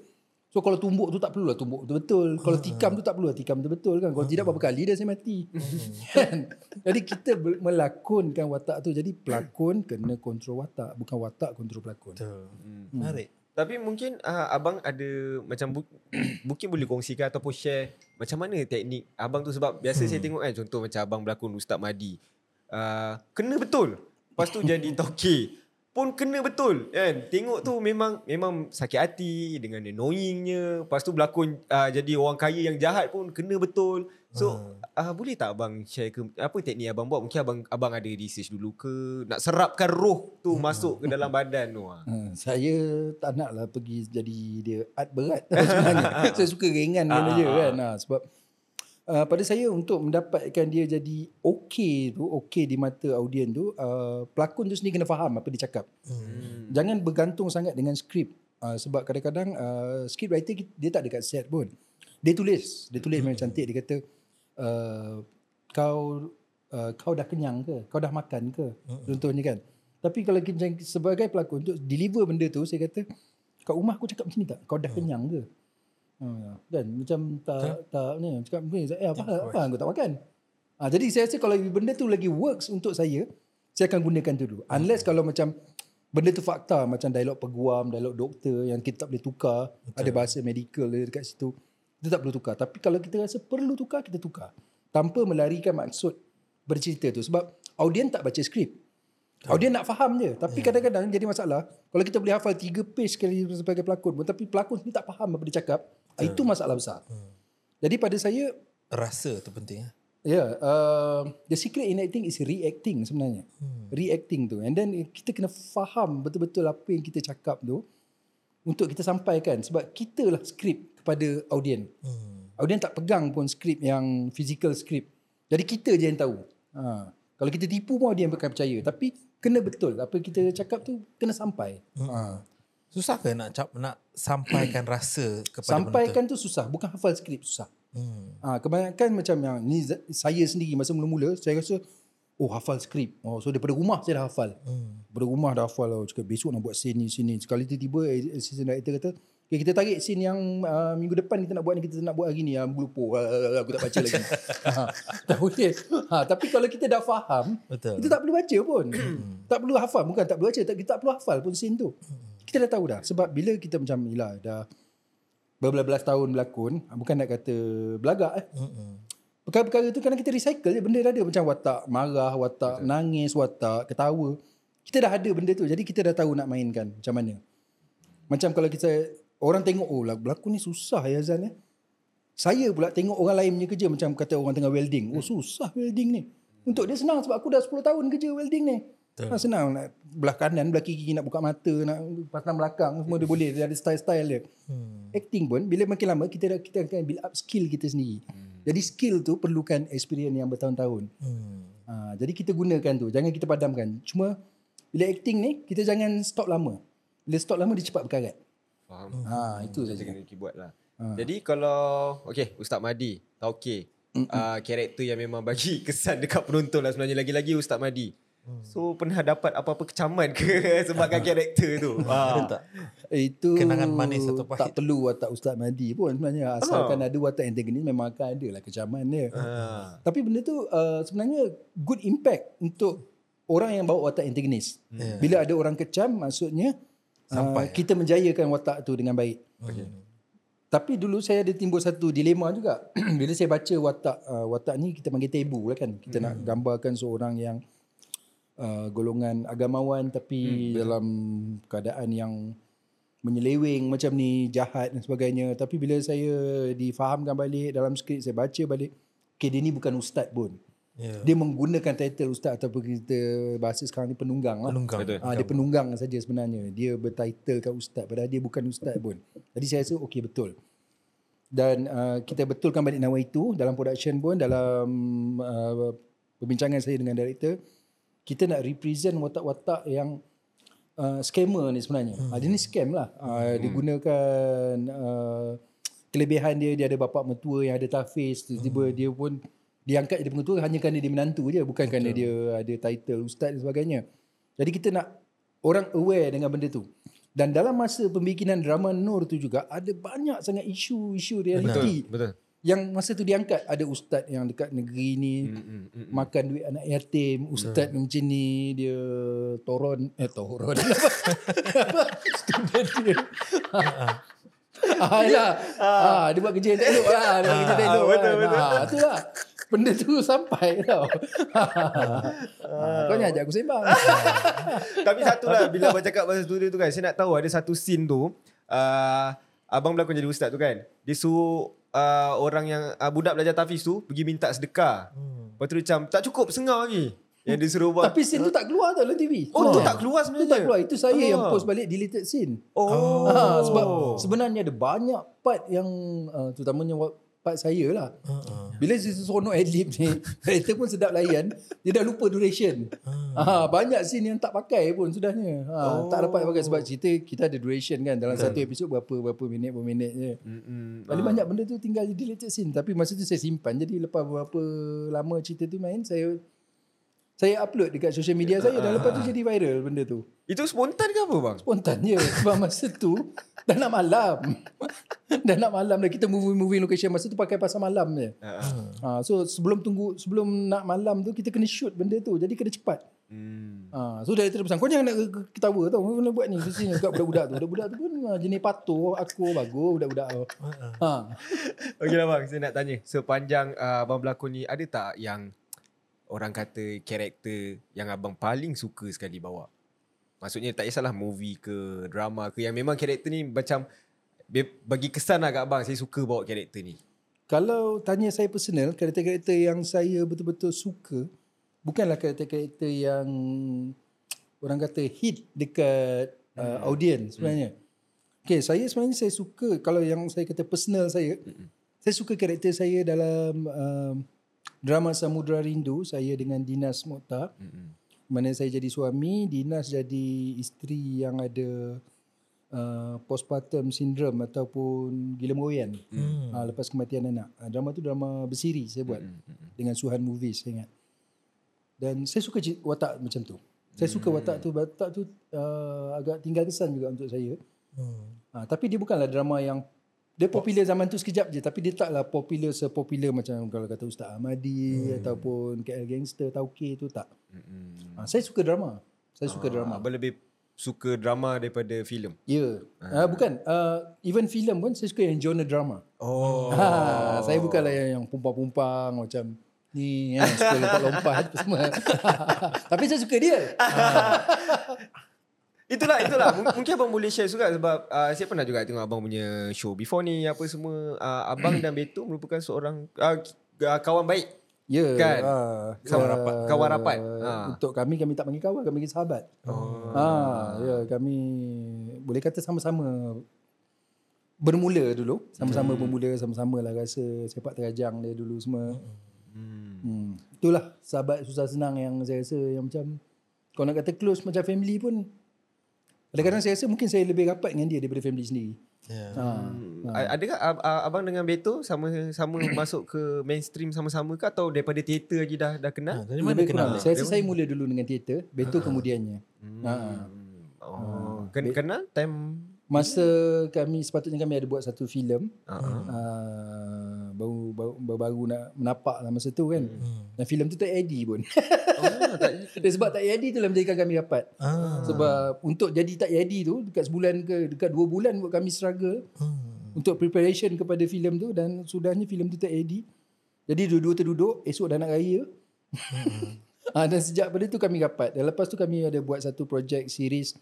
So kalau tumbuk tu tak perlulah tumbuk betul-betul. Kalau tikam tu tak perlulah tikam betul-betul kan. Kalau tidak berapa kali dah saya mati. (laughs) kan? Jadi kita melakonkan watak tu. Jadi pelakon kena kontrol watak. Bukan watak kontrol pelakon. Betul. Menarik. Tapi mungkin uh, abang ada macam bu- (coughs) mungkin boleh kongsikan ataupun share macam mana teknik abang tu sebab biasa hmm. saya tengok kan contoh macam abang berlakon Ustaz Madi. Uh, kena betul. Lepas tu jadi (laughs) toke pun kena betul kan. Tengok tu memang memang sakit hati dengan annoyingnya. Lepas tu berlakon uh, jadi orang kaya yang jahat pun kena betul. So uh, boleh tak abang share ke apa teknik abang buat? Mungkin abang abang ada research dulu ke nak serapkan roh tu masuk ke dalam badan tu. ah. Ha, saya tak nak lah pergi jadi dia art berat (laughs) sebenarnya. saya suka ringan Ah, benda je ah, kan. Ha, sebab uh, pada saya untuk mendapatkan dia jadi okey tu, okey di mata audien tu, uh, pelakon tu sendiri kena faham apa dia cakap. Hmm. Jangan bergantung sangat dengan skrip. Uh, sebab kadang-kadang uh, script writer dia tak dekat set pun. Dia tulis, dia tulis memang cantik dia kata uh, kau uh, kau dah kenyang ke? Kau dah makan ke? Contohnya kan. Tapi kalau kita sebagai pelakon untuk deliver benda tu saya kata kat rumah aku cakap macam ni tak? Kau dah kenyang ke? Ha, kan macam tak tak ni cakap ni eh apa apa kau tak makan. Ha, jadi saya rasa kalau benda tu lagi works untuk saya, saya akan gunakan tu dulu. Unless kalau macam benda tu fakta macam dialog peguam, dialog doktor yang kita tak boleh tukar, Betul. ada bahasa medical dekat situ. Kita tak perlu tukar. Tapi kalau kita rasa perlu tukar, kita tukar. Tanpa melarikan maksud bercerita tu. Sebab audien tak baca skrip. Audien nak faham je. Tapi kadang-kadang jadi masalah. Kalau kita boleh hafal tiga page sekali sebagai pelakon pun. Tapi pelakon sendiri tak faham apa dia cakap. Itu masalah besar. Jadi pada saya, Rasa tu penting. eh. Ya, yeah, uh, the secret in acting is reacting sebenarnya. Hmm. Reacting tu. And then kita kena faham betul-betul apa yang kita cakap tu untuk kita sampaikan. Sebab kita lah skrip kepada audien. Hmm. Audien tak pegang pun skrip yang physical skrip. Jadi kita je yang tahu. Ha. Kalau kita tipu pun audien bukan percaya. Tapi kena betul. Apa kita cakap tu kena sampai. Ha. Susah ke nak cap, nak sampaikan rasa kepada Sampaikan tu susah. Bukan hafal skrip susah. Hmm. Ha, kebanyakan macam yang ni saya sendiri masa mula-mula saya rasa oh hafal skrip. Oh so daripada rumah saya dah hafal. Hmm. Daripada rumah dah hafal oh, cakap besok nak buat scene ni sini. Sekali tiba-tiba assistant director kata okay, kita tarik scene yang uh, minggu depan kita nak buat ni kita nak buat hari ni ah lupa Ah, aku tak baca lagi. (laughs) ha, tak boleh. Ha, tapi kalau kita dah faham Betul. kita tak perlu baca pun. tak perlu hafal bukan tak perlu baca tak, kita tak perlu hafal pun scene tu. Kita dah tahu dah sebab bila kita macam inilah dah berbelas-belas tahun berlakon bukan nak kata belagak eh Hmm. Perkara-perkara tu kadang kita recycle je benda dah ada macam watak marah, watak Betul. nangis, watak ketawa. Kita dah ada benda tu. Jadi kita dah tahu nak mainkan macam mana. Macam kalau kita orang tengok oh lah berlakon ni susah ya Azan eh. Saya pula tengok orang lain punya kerja macam kata orang tengah welding. Oh susah welding ni. Untuk dia senang sebab aku dah 10 tahun kerja welding ni. Ha, senang nak belah kanan, belah kiri nak buka mata, nak pasang belakang semua dia boleh. Dia ada style-style dia. Hmm. Acting pun bila makin lama kita dah- kita akan build up skill kita sendiri. Jadi skill tu perlukan experience yang bertahun-tahun. Hmm. Ha, jadi kita gunakan tu. Jangan kita padamkan. Cuma bila acting ni kita jangan stop lama. Bila stop lama dia cepat berkarat. Faham. Ha, itu Macam saja. kena buat lah. Jadi kalau okay Ustaz Madi tak okay. Uh, karakter yang memang bagi (laughs) kesan dekat penonton lah sebenarnya lagi-lagi Ustaz Madi. So pernah dapat apa-apa kecaman ke (laughs) sebabkan karakter tu? Ha. tak? Itu Kenangan manis atau pahit? Tak perlu watak Ustaz Madi pun sebenarnya. Asalkan ada watak antagonis memang akan ada lah kecaman dia. Ha. Tapi benda tu uh, sebenarnya good impact untuk orang yang bawa watak antagonis. Yeah. Bila ada orang kecam maksudnya Sampai. uh, kita menjayakan watak tu dengan baik. Okay. Tapi dulu saya ada timbul satu dilema juga. (clears throat) Bila saya baca watak uh, watak ni kita panggil tebu lah kan. Kita nak gambarkan seorang yang uh, golongan agamawan tapi dalam keadaan yang menyeleweng macam ni, jahat dan sebagainya. Tapi bila saya difahamkan balik dalam skrip, saya baca balik, okay dia ni bukan ustaz pun. Ya. Dia menggunakan title ustaz ataupun kita bahasa sekarang ni penunggang lah. Penunggang. Betul. Ah, dia penunggang saja sebenarnya. Dia bertitlekan ustaz padahal dia bukan ustaz pun. Jadi saya rasa okey betul. Dan uh, kita betulkan balik nama itu dalam production pun dalam uh, perbincangan saya dengan director kita nak represent watak-watak yang uh, scammer ni sebenarnya. Hmm. Uh, dia ni scam lah. Uh, dia gunakan uh, kelebihan dia dia ada bapa mertua yang ada tafiz tiba-tiba dia pun diangkat jadi pengetua hanya kerana dia menantu je bukan kerana dia ada title ustaz dan sebagainya. Jadi kita nak orang aware dengan benda tu. Dan dalam masa pembikinan drama Nur tu juga ada banyak sangat isu-isu realiti Betul. Yang masa tu diangkat ada ustaz yang dekat negeri ni Mm, mm, makan duit anak yatim ustaz macam ni dia toron eh toron (laughs) student dia Ah, lah. Ah, dia buat kerja yang tak elok lah. Dia buat kerja tak elok betul, kan. betul. Ah, tu lah. Benda tu sampai tau. Ah, Kau ni ajak aku sembang. (laughs) Tapi satu lah bila abang cakap pasal studio tu kan saya nak tahu ada satu scene tu uh, abang berlakon jadi ustaz tu kan dia suruh uh, orang yang uh, budak belajar tafiz tu pergi minta sedekah Hmm. lepas tu dia macam tak cukup sengar lagi yang dia suruh buat Tapi scene tu tak keluar tau dalam TV. oh tu Ah. tak keluar sebenarnya tak keluar. Itu saya yang Ah. post balik deleted scene. oh, Ah, sebab sebenarnya ada banyak part yang uh, terutamanya part saya lah. Uh-uh. Bila si seronok adlib ni, (laughs) director pun sedap layan, dia dah lupa duration. Ha, banyak scene yang tak pakai pun sudahnya. Ha, Oh. Tak dapat pakai sebab cerita kita ada duration kan. Dalam satu episod berapa berapa minit, berapa minit je. Mm-mm. Paling banyak benda tu tinggal di deleted scene. Tapi masa tu saya simpan. Jadi lepas berapa lama cerita tu main, saya saya upload dekat social media saya dan lepas tu jadi viral benda tu. itu spontan ke apa bang? Spontan je Sebab masa tu (laughs) Dah nak malam. Dah nak malam dah Kita movie-movie location Masa tu pakai pasal malam je. Ha, So sebelum tunggu Sebelum nak malam tu Kita kena shoot benda tu Jadi kena cepat. Hmm. ha, So director dia pesan Kau jangan nak ke- ketawa tau Kau kena buat ni Mestinya kat budak-budak tu. Budak-budak tu pun ah, Jenis patuh Aku bagus Budak-budak tu. (laughs) Ha. Okey lah bang, saya nak tanya. Sepanjang uh, abang berlakon ni, ada tak yang orang kata karakter yang abang paling suka sekali bawa? Maksudnya tak kisahlah movie ke drama ke yang memang karakter ni macam bagi kesan lah kat abang saya suka bawa karakter ni. Kalau tanya saya personal Karakter-karakter yang saya betul-betul suka Bukanlah karakter-karakter yang Orang kata hit dekat uh, audience sebenarnya Okay, saya sebenarnya saya suka Kalau yang saya kata personal saya Saya suka karakter saya dalam um, Drama Samudra Rindu Saya dengan Dinas Mokhtar Mana saya jadi suami Dinas jadi isteri yang ada uh, postpartum syndrome ataupun gila meroyan hmm. uh, lepas kematian anak. Uh, drama tu drama bersiri saya buat hmm. dengan Suhan Movies saya ingat. Dan saya suka watak macam tu. Saya suka watak tu watak tu uh, agak tinggal kesan juga untuk saya. Hmm. Uh, tapi dia bukanlah drama yang dia popular zaman tu sekejap je tapi dia taklah popular sepopular macam kalau kata Ustaz Ahmadi hmm. ataupun KL Gangster Tauke tu tak. Mm-mm. Uh, saya suka drama. Saya suka drama. Abang lebih suka drama daripada filem. Ya. Yeah. Uh, bukan. Uh, even filem pun saya suka yang genre drama. Oh. Ha, saya bukanlah yang, yang pumpang-pumpang macam ni kan, suka lompat-lompat apa semua. (laughs) Tapi saya suka dia. (laughs) Itulah itulah M- mungkin abang boleh share juga sebab uh, saya pernah juga tengok abang punya show before ni apa semua uh, abang dan Beto merupakan seorang uh, kawan baik Ya. Kan? Uh, Kawan rapat. Kawan rapat. Ha. Untuk kami, kami tak panggil kawan, kami panggil sahabat. Oh. Ha, ya, kami boleh kata sama-sama bermula dulu. Sama-sama bermula, sama-sama lah rasa sepak terajang dia dulu semua. Hmm. Hmm. Itulah sahabat susah senang yang saya rasa yang macam kalau nak kata close macam family pun kadang-kadang saya rasa mungkin saya lebih rapat dengan dia daripada family sendiri. Ya. Ha. Ha. Adakah ab- ab- abang dengan Beto sama sama (coughs) masuk ke mainstream sama-sama ke atau daripada teater lagi dah dah kenal? Ha, dari mana Lebih kenal? Saya rasa saya mula dulu dengan teater, Beto kemudiannya. Ha. Hmm. Oh, ken- kenal time Masa kami sepatutnya kami ada buat satu filem uh-huh. uh, baru, baru baru nak menapak lah masa tu kan. Hmm. Dan filem tu tak edit pun. oh, (laughs) tak (laughs) sebab tak edit tu lah menjadikan kami rapat. Ah. Sebab untuk jadi tak edit tu dekat sebulan ke dekat dua bulan buat kami struggle Hmm. untuk preparation kepada filem tu dan sudahnya filem tu tak edit. Jadi dua-dua terduduk esok dah nak raya. ha, (laughs) dan sejak pada tu kami rapat. Dan lepas tu kami ada buat satu projek series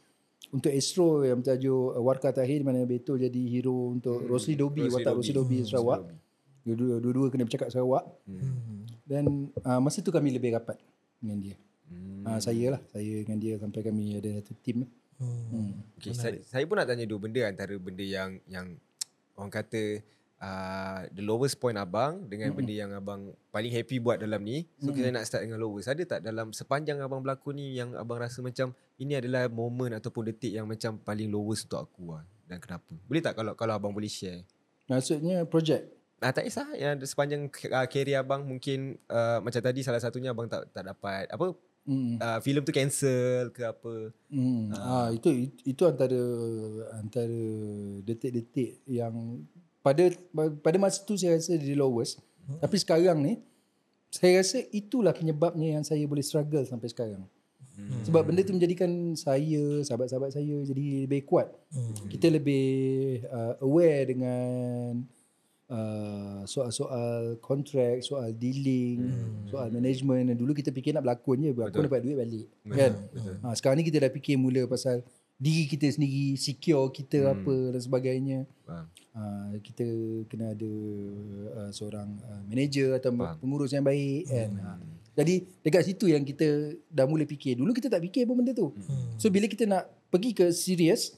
untuk Astro yang bertajuk uh, Warka Tahir di mana Beto jadi hero untuk hmm. Rosli Dobi, Rosli watak. Rosli Dobi Sarawak. Dua-dua, dua-dua kena bercakap Sarawak. Hmm. Dan uh, masa tu kami lebih rapat dengan dia. Hmm. Uh, saya lah, saya dengan dia sampai kami ada satu team. Hmm. Okay, saya, saya pun nak tanya dua benda antara benda yang yang orang kata uh, the lowest point abang dengan mm-hmm. benda yang abang paling happy buat dalam ni. So mm-hmm. kita nak start dengan lowest. Ada tak dalam sepanjang abang berlakon ni yang abang rasa macam ini adalah momen ataupun detik yang macam paling lowest untuk aku lah dan kenapa? Boleh tak kalau kalau abang boleh share? Maksudnya projek. Ah tak kisah yang sepanjang uh, career abang mungkin uh, macam tadi salah satunya abang tak tak dapat apa Hmm. uh, filem tu cancel ke apa. Hmm. Ah. itu itu antara antara detik-detik yang pada pada masa tu saya rasa the lowest. Hmm. Tapi sekarang ni saya rasa itulah penyebabnya yang saya boleh struggle sampai sekarang. Hmm. Sebab benda tu menjadikan saya, sahabat-sahabat saya jadi lebih kuat. Hmm. Kita lebih uh, aware dengan uh, soal-soal kontrak, soal dealing, hmm. soal management. Dulu kita fikir nak berlakon je, berlakon dapat duit balik. Betul. Kan? Betul. Ha, sekarang ni kita dah fikir mula pasal diri kita sendiri, secure kita Hmm. apa dan sebagainya. Faham. Uh, kita kena ada uh, seorang uh, manager atau Faham. pengurus yang baik kan. Ha. Jadi dekat situ yang kita dah mula fikir. Dulu kita tak fikir pun benda tu. Hmm. So bila kita nak pergi ke serius,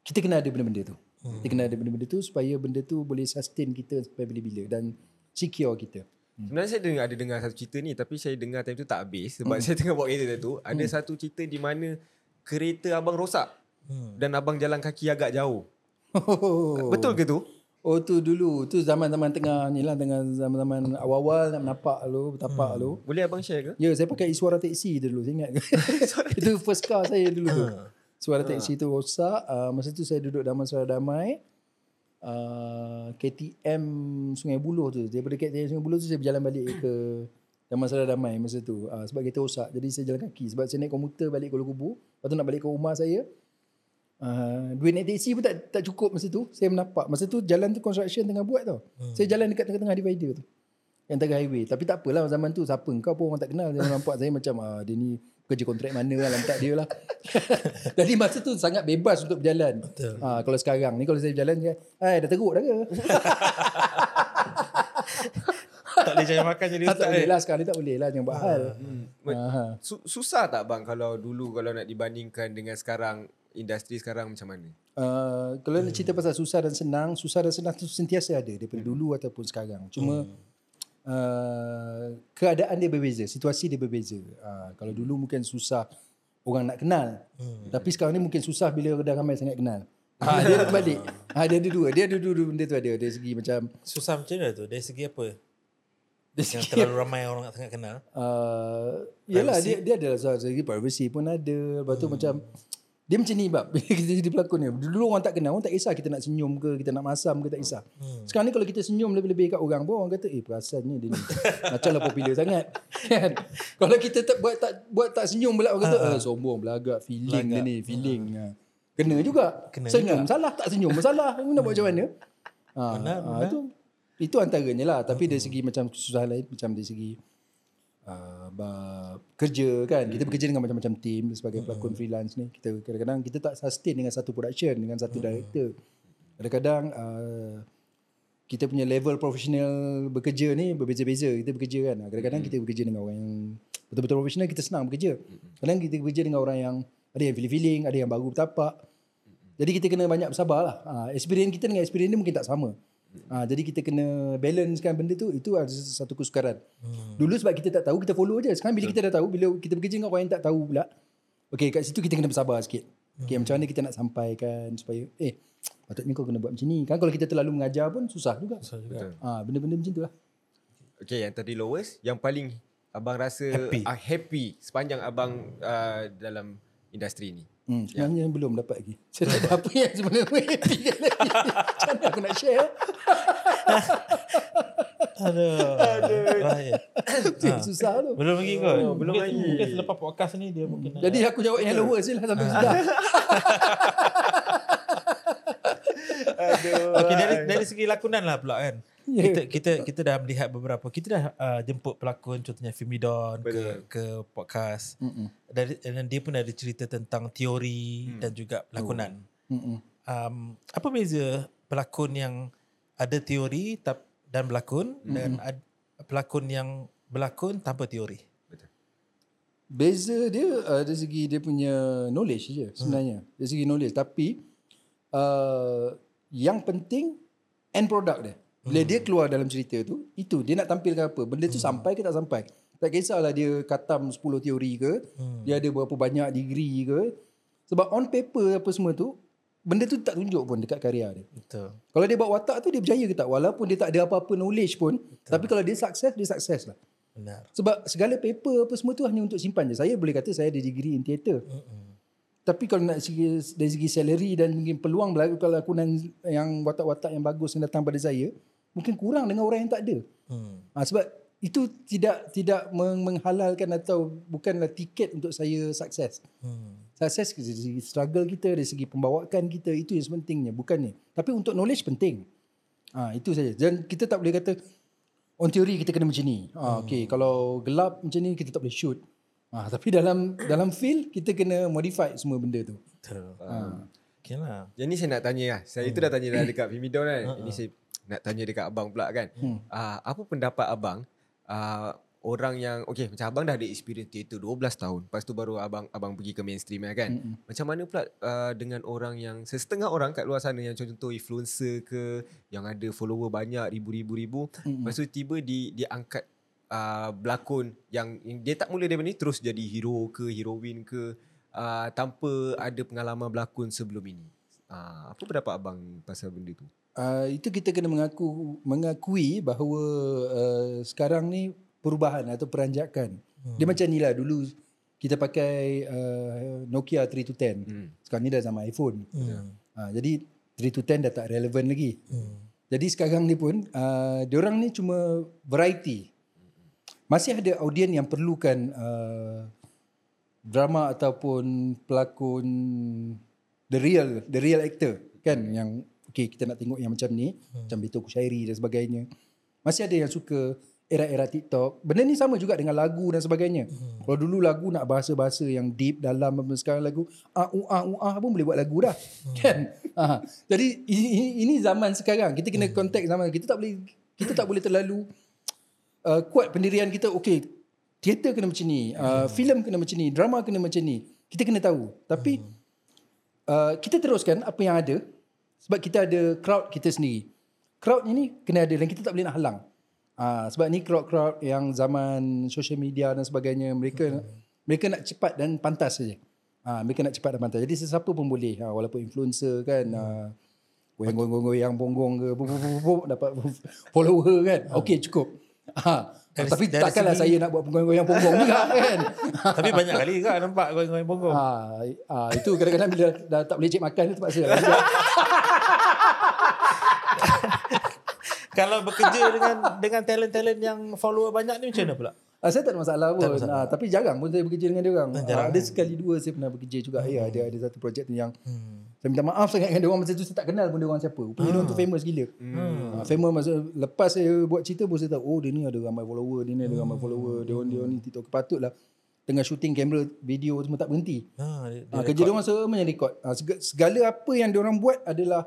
kita kena ada benda-benda tu. Hmm. Kita kena ada benda-benda tu supaya benda tu boleh sustain kita sampai bila-bila dan secure kita. Sebenarnya saya dengar ada dengar satu cerita ni tapi saya dengar time tu tak habis sebab (laughs) saya tengah bawa kereta tu ada satu cerita di mana kereta abang rosak Hmm. dan abang jalan kaki agak jauh. Oh. Betul ke tu? Oh tu dulu, tu zaman-zaman tengah ni lah dengan zaman-zaman awal-awal nak menapak lu, bertapak lu. Boleh abang share ke? Ya, saya pakai suara teksi tu dulu, saya ingat. (laughs) Itu first car saya dulu tu. Suara teksi tu rosak. Uh, masa tu saya duduk Daman Suara Damai. Uh, KTM Sungai Buloh tu. Daripada KTM Sungai Buloh tu saya berjalan balik ke Daman Suara Damai masa tu. Uh, sebab kereta rosak. Jadi saya jalan kaki. Sebab saya naik komuter balik Kuala Lumpur. Lepas tu nak balik ke rumah saya. Uh, duit naik teksi pun tak tak cukup masa tu. Saya menapak. Masa tu jalan tu construction tengah buat tau. Hmm. Saya jalan dekat tengah-tengah divider tu. Yang tengah highway. Tapi tak apalah zaman tu siapa kau pun orang tak kenal. Dia nampak saya macam ah, dia ni kerja kontrak mana lah lantak dia lah. (laughs) Jadi masa tu sangat bebas untuk berjalan. Betul. Ha, kalau sekarang ni kalau saya berjalan dia, "Hai, dah teruk dah ke?" (laughs) tak boleh cari makan jadi tak ustaz boleh eh. lah sekarang ni tak boleh lah jangan buat hal. Hmm. Ha. Su- susah tak bang kalau dulu kalau nak dibandingkan dengan sekarang industri sekarang macam mana? Uh, kalau nak cerita pasal susah dan senang, susah dan senang tu sentiasa ada daripada dulu ataupun sekarang. Cuma uh, keadaan dia berbeza, situasi dia berbeza. Uh, kalau dulu mungkin susah orang nak kenal. Tapi sekarang ni mungkin susah bila dah ramai sangat kenal. Ha, dia ada terbalik. Ha, dia ada dua. Dia ada dua, dua benda tu ada. Dari segi macam Susah macam mana tu? Dari segi apa? dari Yang segi terlalu ramai orang tak sangat kenal. Uh, yelah dia dia ada soal segi privacy pun ada. Lepas tu macam dia macam ni bab (laughs) bila kita jadi pelakon ni. Dulu orang tak kenal, orang tak kisah kita nak senyum ke, kita nak masam ke tak kisah. Sekarang ni kalau kita senyum lebih-lebih kat orang pun orang kata eh perasannya dia ni (laughs) macamlah popular sangat. (laughs) Kan? Kalau kita tak buat tak buat tak senyum pula orang kata eh sombong belagak feeling dia ni, feeling. Ha. Kena juga. Kena senyum salah, tak senyum masalah. Nak buat macam mana? Ha, Benar, ha, itu itu antaranya lah tapi dari segi macam kesusahan lain macam dari segi bab kerja kan. Kita bekerja dengan macam-macam team sebagai pelakon freelance ni. Kita kadang-kadang kita tak sustain dengan satu production dengan satu director. Kadang-kadang uh, kita punya level profesional bekerja ni berbeza-beza. Kita bekerja kan. Kadang-kadang kita bekerja dengan orang yang betul-betul profesional kita senang bekerja. Kadang kita bekerja dengan orang yang ada yang feeling-feeling ada yang baru bertapak jadi kita kena banyak bersabar lah. Ha, experience kita dengan experience dia mungkin tak sama. Ha, jadi kita kena balancekan benda tu. Itu ada satu kesukaran. Hmm. Dulu sebab kita tak tahu, kita follow je. Sekarang bila kita dah tahu, bila kita bekerja dengan orang yang tak tahu pula. Okay, kat situ kita kena bersabar sikit. Okay, macam mana kita nak sampaikan supaya, eh, patutnya kau kena buat macam ni. Kan kalau kita terlalu mengajar pun susah juga. Susah juga. Ha, benda-benda macam tu lah. Okay, yang tadi lowest, yang paling abang rasa Happy. Uh, happy sepanjang abang uh, dalam industri ni. Hmm, sebenarnya belum dapat lagi. (laughs) Saya tak apa yang sebenarnya happy kan lagi. (laughs) Macam mana aku nak share? (laughs) Aduh. Aduh. (coughs) Susah tu. Belum lagi kot. Oh, belum mungkin, lagi. Mungkin selepas podcast ni dia mungkin Jadi aku jawab yang lowest je lah sampai sudah. Aduh. Okey dari dari segi lakonan lah pula kan. Ya. Kita kita kita dah melihat beberapa. Kita dah uh, jemput pelakon contohnya Fimidon ke ke podcast. Mm-mm. Dari dan dia pun ada cerita tentang teori Hmm. dan juga lakonan. Mm-mm. Um, apa beza pelakon yang ada teori tap, dan berlakon dan ad, pelakon yang berlakon tanpa teori. Beza dia uh, dari segi dia punya knowledge je sebenarnya. Dari segi knowledge tapi uh, yang penting end product dia. Bila dia keluar dalam cerita tu, itu dia nak tampilkan apa. Benda tu sampai ke tak sampai. Tak kisahlah dia katam 10 teori ke, dia ada berapa banyak degree ke. Sebab on paper apa semua tu, benda tu tak tunjuk pun dekat karya dia. Betul. Kalau dia buat watak tu dia berjaya ke tak? Walaupun dia tak ada apa-apa knowledge pun, tapi kalau dia sukses, dia sukses lah. Benar. Sebab segala paper apa semua tu hanya untuk simpan je. Saya boleh kata saya ada degree in theatre. Mm-mm. Tapi kalau nak segi, dari segi salary dan mungkin peluang berlaku lakonan yang watak-watak yang bagus yang datang pada saya, mungkin kurang dengan orang yang tak ada. Hmm. Ha, sebab itu tidak tidak meng- menghalalkan atau bukanlah tiket untuk saya sukses. Hmm. Sukses dari segi struggle kita, dari segi pembawaan kita, itu yang sepentingnya. Bukannya. Tapi untuk knowledge penting. Ha, itu saja. Dan kita tak boleh kata, on theory kita kena macam ni. Ha, okay, kalau gelap macam ni, kita tak boleh shoot. Ha, (laughs) tapi dalam dalam field, kita kena modify semua benda tu. Betul. Ha. Okay lah. Yang ni saya nak tanya lah. Saya tu dah tanya dah dekat Vimidon kan. Ini saya nak tanya dekat abang pula kan. Ah, apa pendapat abang ah, orang yang okay macam abang dah ada experience teater 12 tahun. Lepas tu baru abang abang pergi ke mainstream lah kan. Macam mana pula ah, dengan orang yang sesetengah orang kat luar sana yang contoh influencer ke yang ada follower banyak ribu-ribu-ribu. Lepas tu tiba di dia angkat uh, berlakon yang, yang dia tak mula daripada ni terus jadi hero ke heroin ke uh, tanpa ada pengalaman berlakon sebelum ini. Uh, apa pendapat abang pasal benda tu? Uh, itu kita kena mengaku mengakui bahawa uh, sekarang ni perubahan atau peranjakan. Hmm. Dia macam ni lah dulu kita pakai uh, Nokia 3210. Hmm. Sekarang ni dah zaman iPhone. Hmm. Uh, jadi 3210 dah tak relevan lagi. Hmm. Jadi sekarang ni pun uh, diorang ni cuma variety. Masih ada audien yang perlukan uh, drama ataupun pelakon the real the real actor kan yang okay kita nak tengok yang macam ni hmm. macam Beto Kushairi dan sebagainya. Masih ada yang suka era-era TikTok. Benda ni sama juga dengan lagu dan sebagainya. Hmm. Kalau dulu lagu nak bahasa-bahasa yang deep dalam sekarang lagu ah uh, ah uh, ah pun boleh buat lagu dah. Hmm. Kan? Ha. Jadi ini, ini zaman sekarang. Kita kena konteks zaman. Kita tak boleh kita tak boleh terlalu uh, kuat pendirian kita okey teater kena macam ni, uh, filem kena macam ni, drama kena macam ni. Kita kena tahu. Tapi uh, kita teruskan apa yang ada sebab kita ada crowd kita sendiri. Crowd ini kena ada dan kita tak boleh nak halang. Uh, sebab ni crowd-crowd yang zaman social media dan sebagainya mereka mereka nak cepat dan pantas saja. Uh, mereka nak cepat dan pantas. Jadi sesiapa pun boleh uh, walaupun influencer kan uh, goyang-goyang bonggong ke bup, bup, bup, dapat (laughs) follower kan. Okey cukup. Ha. Dari- Tapi dari takkanlah segi- saya nak buat goyang-goyang bonggong juga (laughs) kan. Tapi banyak kali kan nampak goyang-goyang bonggong. Ha, ha, itu kadang-kadang bila dah tak boleh cek makan tu terpaksa. (laughs) Kalau bekerja dengan dengan talent-talent yang follower banyak ni macam mana pula? Ah, saya tak ada masalah pun. Tak ada masalah. Ah, tapi jarang pun saya bekerja dengan dia orang. Ah, ada sekali dua saya pernah bekerja juga. Ya, ada ada satu projek tu yang Hmm. saya minta maaf sangat dengan dia orang masa tu saya tak kenal pun dia orang siapa. Rupanya dia orang tu famous gila. Hmm. Ah, famous masa lepas saya buat cerita pun saya tahu oh dia ni ada ramai follower, dia ni ada ramai Hmm. follower, dia orang dia orang ni TikTok patutlah tengah shooting kamera video semua tak berhenti. Ha, dia, dia Ah, kerja dia orang semuanya record. Ah, seg- segala apa yang dia orang buat adalah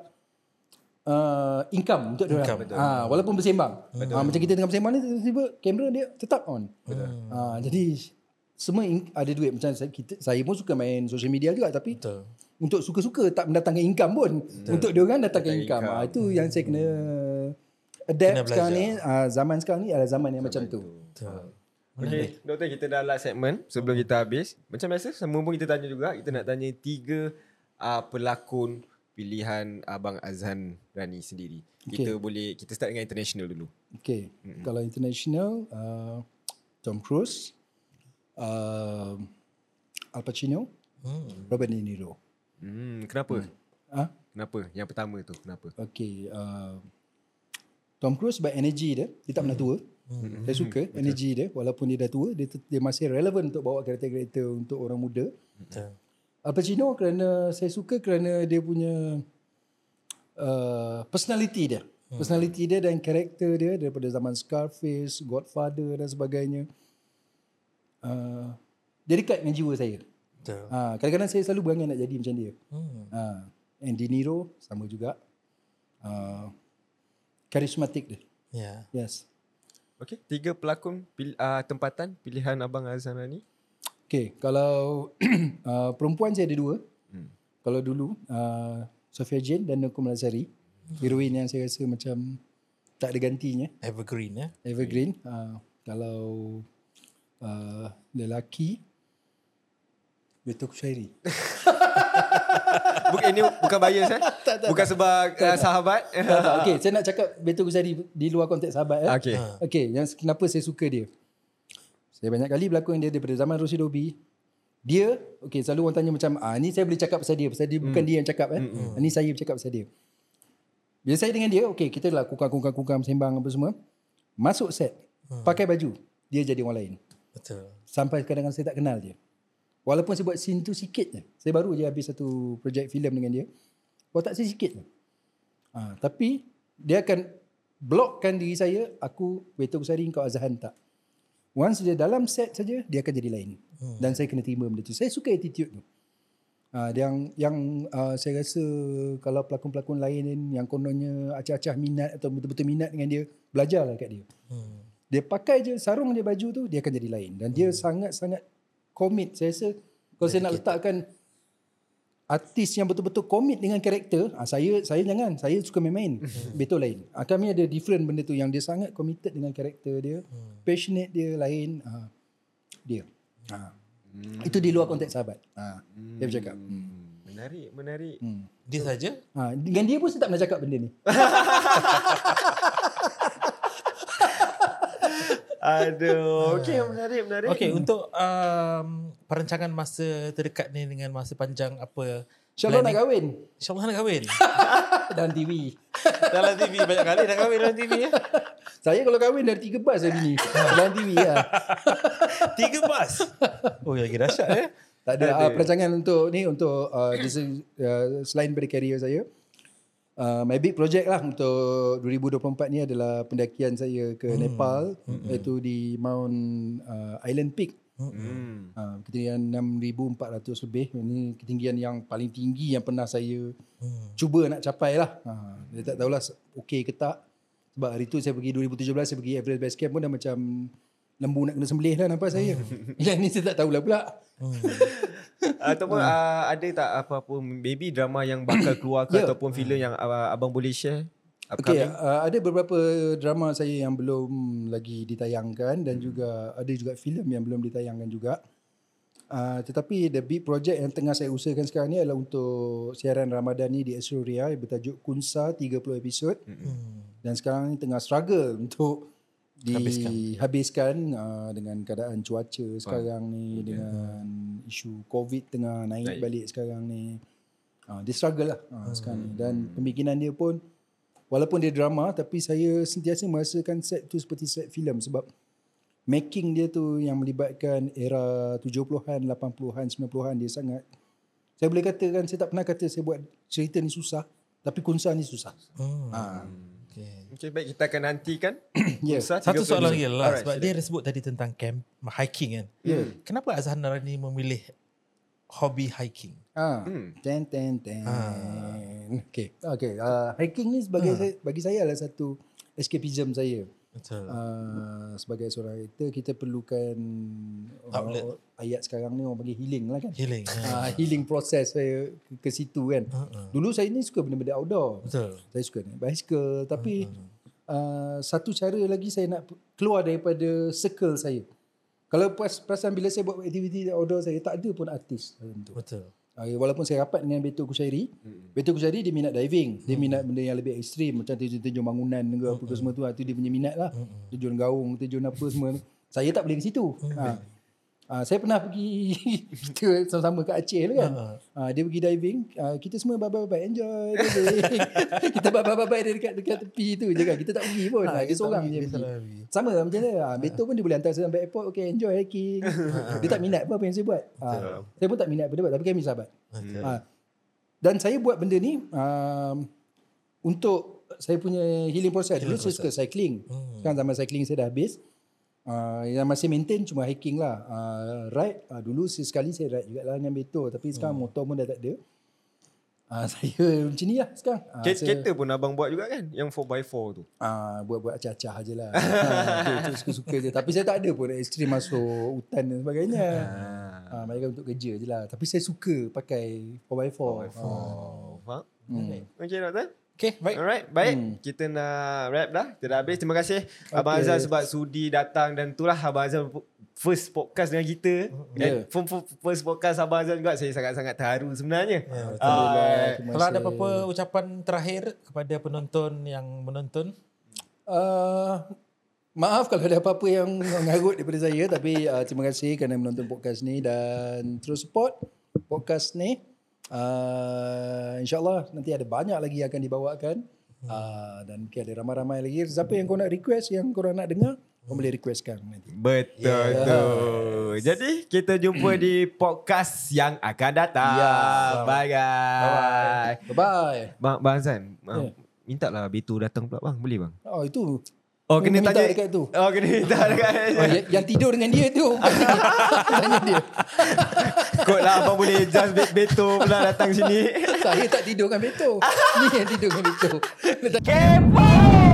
uh, income untuk dia Ah, walaupun bersembang. Ah, macam kita tengah bersembang ni tiba-tiba kamera dia tetap on. Ah, jadi semua in- ada duit macam saya kita saya pun suka main social media juga tapi Betul. untuk suka-suka tak mendatangkan income pun. Untuk dia orang datangkan income. income. Ah, itu yang saya kena adapt Kena sekarang ni. Ah, zaman sekarang ni adalah zaman yang macam tu. Betul. Okay, doktor kita dah last segmen sebelum kita habis. Macam biasa, semua pun kita tanya juga. Kita nak tanya tiga uh, pelakon pilihan Abang Azhan Rani sendiri. Kita boleh, kita start dengan international dulu. Okay. Mm-hmm. Kalau international, uh, Tom Cruise, uh, Al Pacino, Hmm. Robert De Niro. Hmm, kenapa? Ah, Kenapa? Yang pertama tu, kenapa? okay. Uh, Tom Cruise sebab energy dia, dia tak pernah tua. Hmm. Saya suka energy dia walaupun dia dah tua, dia, dia masih relevan untuk bawa karakter-karakter untuk orang muda. Betul. Al Pacino kerana saya suka kerana dia punya uh, personality dia. Personality dia dan karakter dia daripada zaman Scarface, Godfather dan sebagainya. Uh, dia dekat dengan jiwa saya. Betul. Ha, kadang-kadang saya selalu berangan nak jadi macam dia. Hmm. Ha, and De Niro sama juga. Uh, karismatik dia. Ya. Yes. Okey, tiga pelakon pil, uh, tempatan pilihan Abang Azhan ni. Okay, kalau (clears throat) uh, perempuan saya ada dua. Hmm. Kalau dulu, uh, Sofia Jane dan Nukum Lazari. Heroin yang saya rasa macam tak ada gantinya. Evergreen ya. Evergreen. Uh, kalau uh, lelaki, Betul Kushairi. (laughs) Bukan ini bukan bias eh? (laughs) bukan sebab uh, sahabat. okay, saya nak cakap Betul Kushairi di luar konteks sahabat. Eh. Okey. Okay, yang kenapa saya suka dia. Saya banyak kali berlakon dia daripada zaman Rosie Dobi. Dia, okay selalu orang tanya macam, ah ni saya boleh cakap pasal dia. Pasal dia bukan dia yang cakap eh. Mm. Ni saya bercakap pasal dia. Bila saya dengan dia, okay kita lah kukang-kukang-kukang sembang apa semua. Masuk set, pakai baju. Dia jadi orang lain. Betul. Sampai kadang-kadang saya tak kenal dia. Walaupun saya buat scene tu sikit je. Saya baru je habis satu projek filem dengan dia. Watak saya sikit je. Ha, tapi dia akan blockkan diri saya, aku Betul Kusari kau Azhan tak. Once dia dalam set saja, dia akan jadi lain. Hmm. Dan saya kena terima benda tu. Saya suka attitude tu. Ha, yang yang uh, saya rasa kalau pelakon-pelakon lain yang kononnya acah-acah minat atau betul-betul minat dengan dia, belajarlah kat dia. Hmm. Dia pakai je sarung dia baju tu, dia akan jadi lain. Dan dia sangat-sangat commit. Saya rasa kalau saya nak letakkan artis yang betul-betul commit dengan karakter, ah, saya saya jangan. Saya suka main-main. (laughs) Betul lain. Ah, kami ada different benda tu yang dia sangat committed dengan karakter dia. Passionate dia lain. Ah, dia. Ah. Itu di luar konteks sahabat. Ah, Dia bercakap. Hmm. Menarik, menarik. Hmm. Dia saja. Ah, dengan dia pun saya tak pernah cakap benda ni. (laughs) Aduh, (laughs) okey menarik, menarik. Okey, untuk um, perancangan masa terdekat ni dengan masa panjang apa InsyaAllah nak kahwin. InsyaAllah nak kahwin. (laughs) Dan TV. dalam TV banyak kali dah kahwin dalam TV ya. Saya kalau kahwin dari tiga bas saya bini. Dalam TV lah. (laughs) Tiga bas. Oh, lagi dahsyat eh. Tak ada uh, perancangan untuk ni untuk uh, selain dari karier saya. Uh, my big project lah untuk 2024 ni adalah pendakian saya ke hmm. Nepal hmm. iaitu di Mount uh, Island Peak. Hmm. Uh, ketinggian 6400 lebih. Ini ketinggian yang paling tinggi yang pernah saya hmm. cuba nak capai lah. Uh, saya tak tahulah okey ke tak. Sebab hari tu saya pergi 2017 saya pergi Everest Base Camp pun dah macam lembu nak kena sembelih lah nampak saya. (laughs) yang ni saya tak tahulah pula. Hmm. Ataupun uh, ada tak apa-apa baby drama yang bakal (coughs) keluar ke Ya. ataupun filem yang uh, abang boleh share? Okey, Upcoming? uh, ada beberapa drama saya yang belum lagi ditayangkan dan juga ada juga filem yang belum ditayangkan juga. Uh, tetapi the big project yang tengah saya usahakan sekarang ni adalah untuk siaran Ramadan ni di Astro-Ria yang bertajuk Kunsa 30 episod. Hmm. Dan sekarang ni tengah struggle (laughs) untuk. Dihabiskan uh, dengan keadaan cuaca sekarang ni dengan isu COVID tengah naik, Naik. balik sekarang ni. Uh, dia struggle lah uh, sekarang ni dan pembikinan dia pun walaupun dia drama tapi saya sentiasa merasakan set tu seperti set filem sebab making dia tu yang melibatkan era 70-an, 80-an, 90-an dia sangat saya boleh katakan saya tak pernah kata saya buat cerita ni susah tapi kunsa ni susah. Hmm. Ha. Okay. Okey baik kita akan nantikan. (coughs) Ya. Kunsa Satu 30 soalan lagi lah Alright, sebab sila. dia ada sebut tadi tentang camp hiking kan. Ya. Kenapa Azhan Narani memilih hobi hiking? Ah, Hmm. ten ten ten. Ah. Okay, okay. Uh, hiking ni sebagai saya, bagi saya adalah satu escapism saya. Betul. Uh, sebagai seorang actor kita perlukan Outlet. uh, ayat sekarang ni orang panggil healing lah kan. Healing. Ha. Uh, healing process saya ke, ke situ kan. Uh-uh. Dulu saya ni suka benda-benda outdoor. Betul. Saya suka naik bicycle tapi uh, satu cara lagi saya nak keluar daripada circle saya. Kalau pas perasan bila saya buat aktiviti outdoor saya tak ada pun artis. Betul. Uh, walaupun saya rapat dengan Betul Kushairi, hmm. Betul Kushairi dia minat diving. Dia minat benda yang lebih ekstrim macam terjun-terjun bangunan ke apa ke semua tu. Ah, tu dia punya minat lah. Terjun gaung, terjun apa semua. Saya tak boleh ke situ. Ha. Uh, saya pernah pergi (laughs) kita sama-sama ke Aceh lah kan. Uh, dia pergi diving, uh, kita semua babai-babai enjoy diving. (laughs) kita dia dekat dekat tepi tu je kan. Kita tak pergi pun. Ha, Ha, dia seorang je pergi. Sama lah macam mana. Ha, Betul pun dia boleh hantar saya sampai airport. Okay, enjoy hiking. (laughs) dia tak minat apa apa yang saya buat. Ha, saya pun tak minat apa dia buat. Tapi kami sahabat. Ha, dan saya buat benda ni um, untuk saya punya healing process. Dulu saya suka cycling. Hmm. Sekarang zaman cycling saya dah habis. Uh, yang masih maintain cuma hiking lah. Uh, ride, uh, dulu sekali saya ride juga lah dengan Beto. Tapi sekarang motor pun dah tak ada. Ah, (laughs) saya macam ni lah sekarang. Ah, Ket- saya, Kereta pun abang buat juga kan? Yang 4x4 tu. ah, buat-buat acah-acah je lah. (laughs) ah, tu, tu suka-suka je. Tapi saya tak ada pun ekstrim masuk hutan dan sebagainya. Ah, mereka untuk kerja je lah. Tapi saya suka pakai 4x4. 4x4. Oh, faham? Hmm. Okay, doktor. Okay, baik. Alright, baik. Kita nak wrap dah. Kita dah habis. Terima kasih Abang Okay. Azhar sebab sudi datang dan itulah Abang Azhar first podcast dengan kita. Yeah. Yeah. First podcast Abang Azhar juga saya sangat-sangat terharu sebenarnya. Ya, betul. Alhamdulillah. Ah, terima Kalau ada apa-apa ucapan terakhir kepada penonton yang menonton, Uh, maaf kalau ada apa-apa yang mengarut daripada saya tapi uh, terima kasih kerana menonton podcast ni dan terus support podcast ni. Uh, InsyaAllah nanti ada banyak lagi yang akan dibawakan. Uh, dan mungkin ada ramai-ramai lagi. Siapa yang kau nak request, yang kau nak dengar, kau boleh requestkan nanti. Betul yeah. tu. Jadi kita jumpa di podcast yang akan datang. Ya. Bye guys. Bye-bye. Bang, bang Azan, Ya. minta lah Beto datang pula bang. Boleh bang? Oh itu. Oh kena Minta tanya dekat tu. Oh kena minta (laughs) dekat. Oh, yang, yang tidur dengan dia tu. (laughs) Tanya dia. Kot lah abang boleh just Be- Beto pula datang sini. Saya tak tidur dengan Beto. Ni yang tidur dengan Beto. (laughs) Kepo!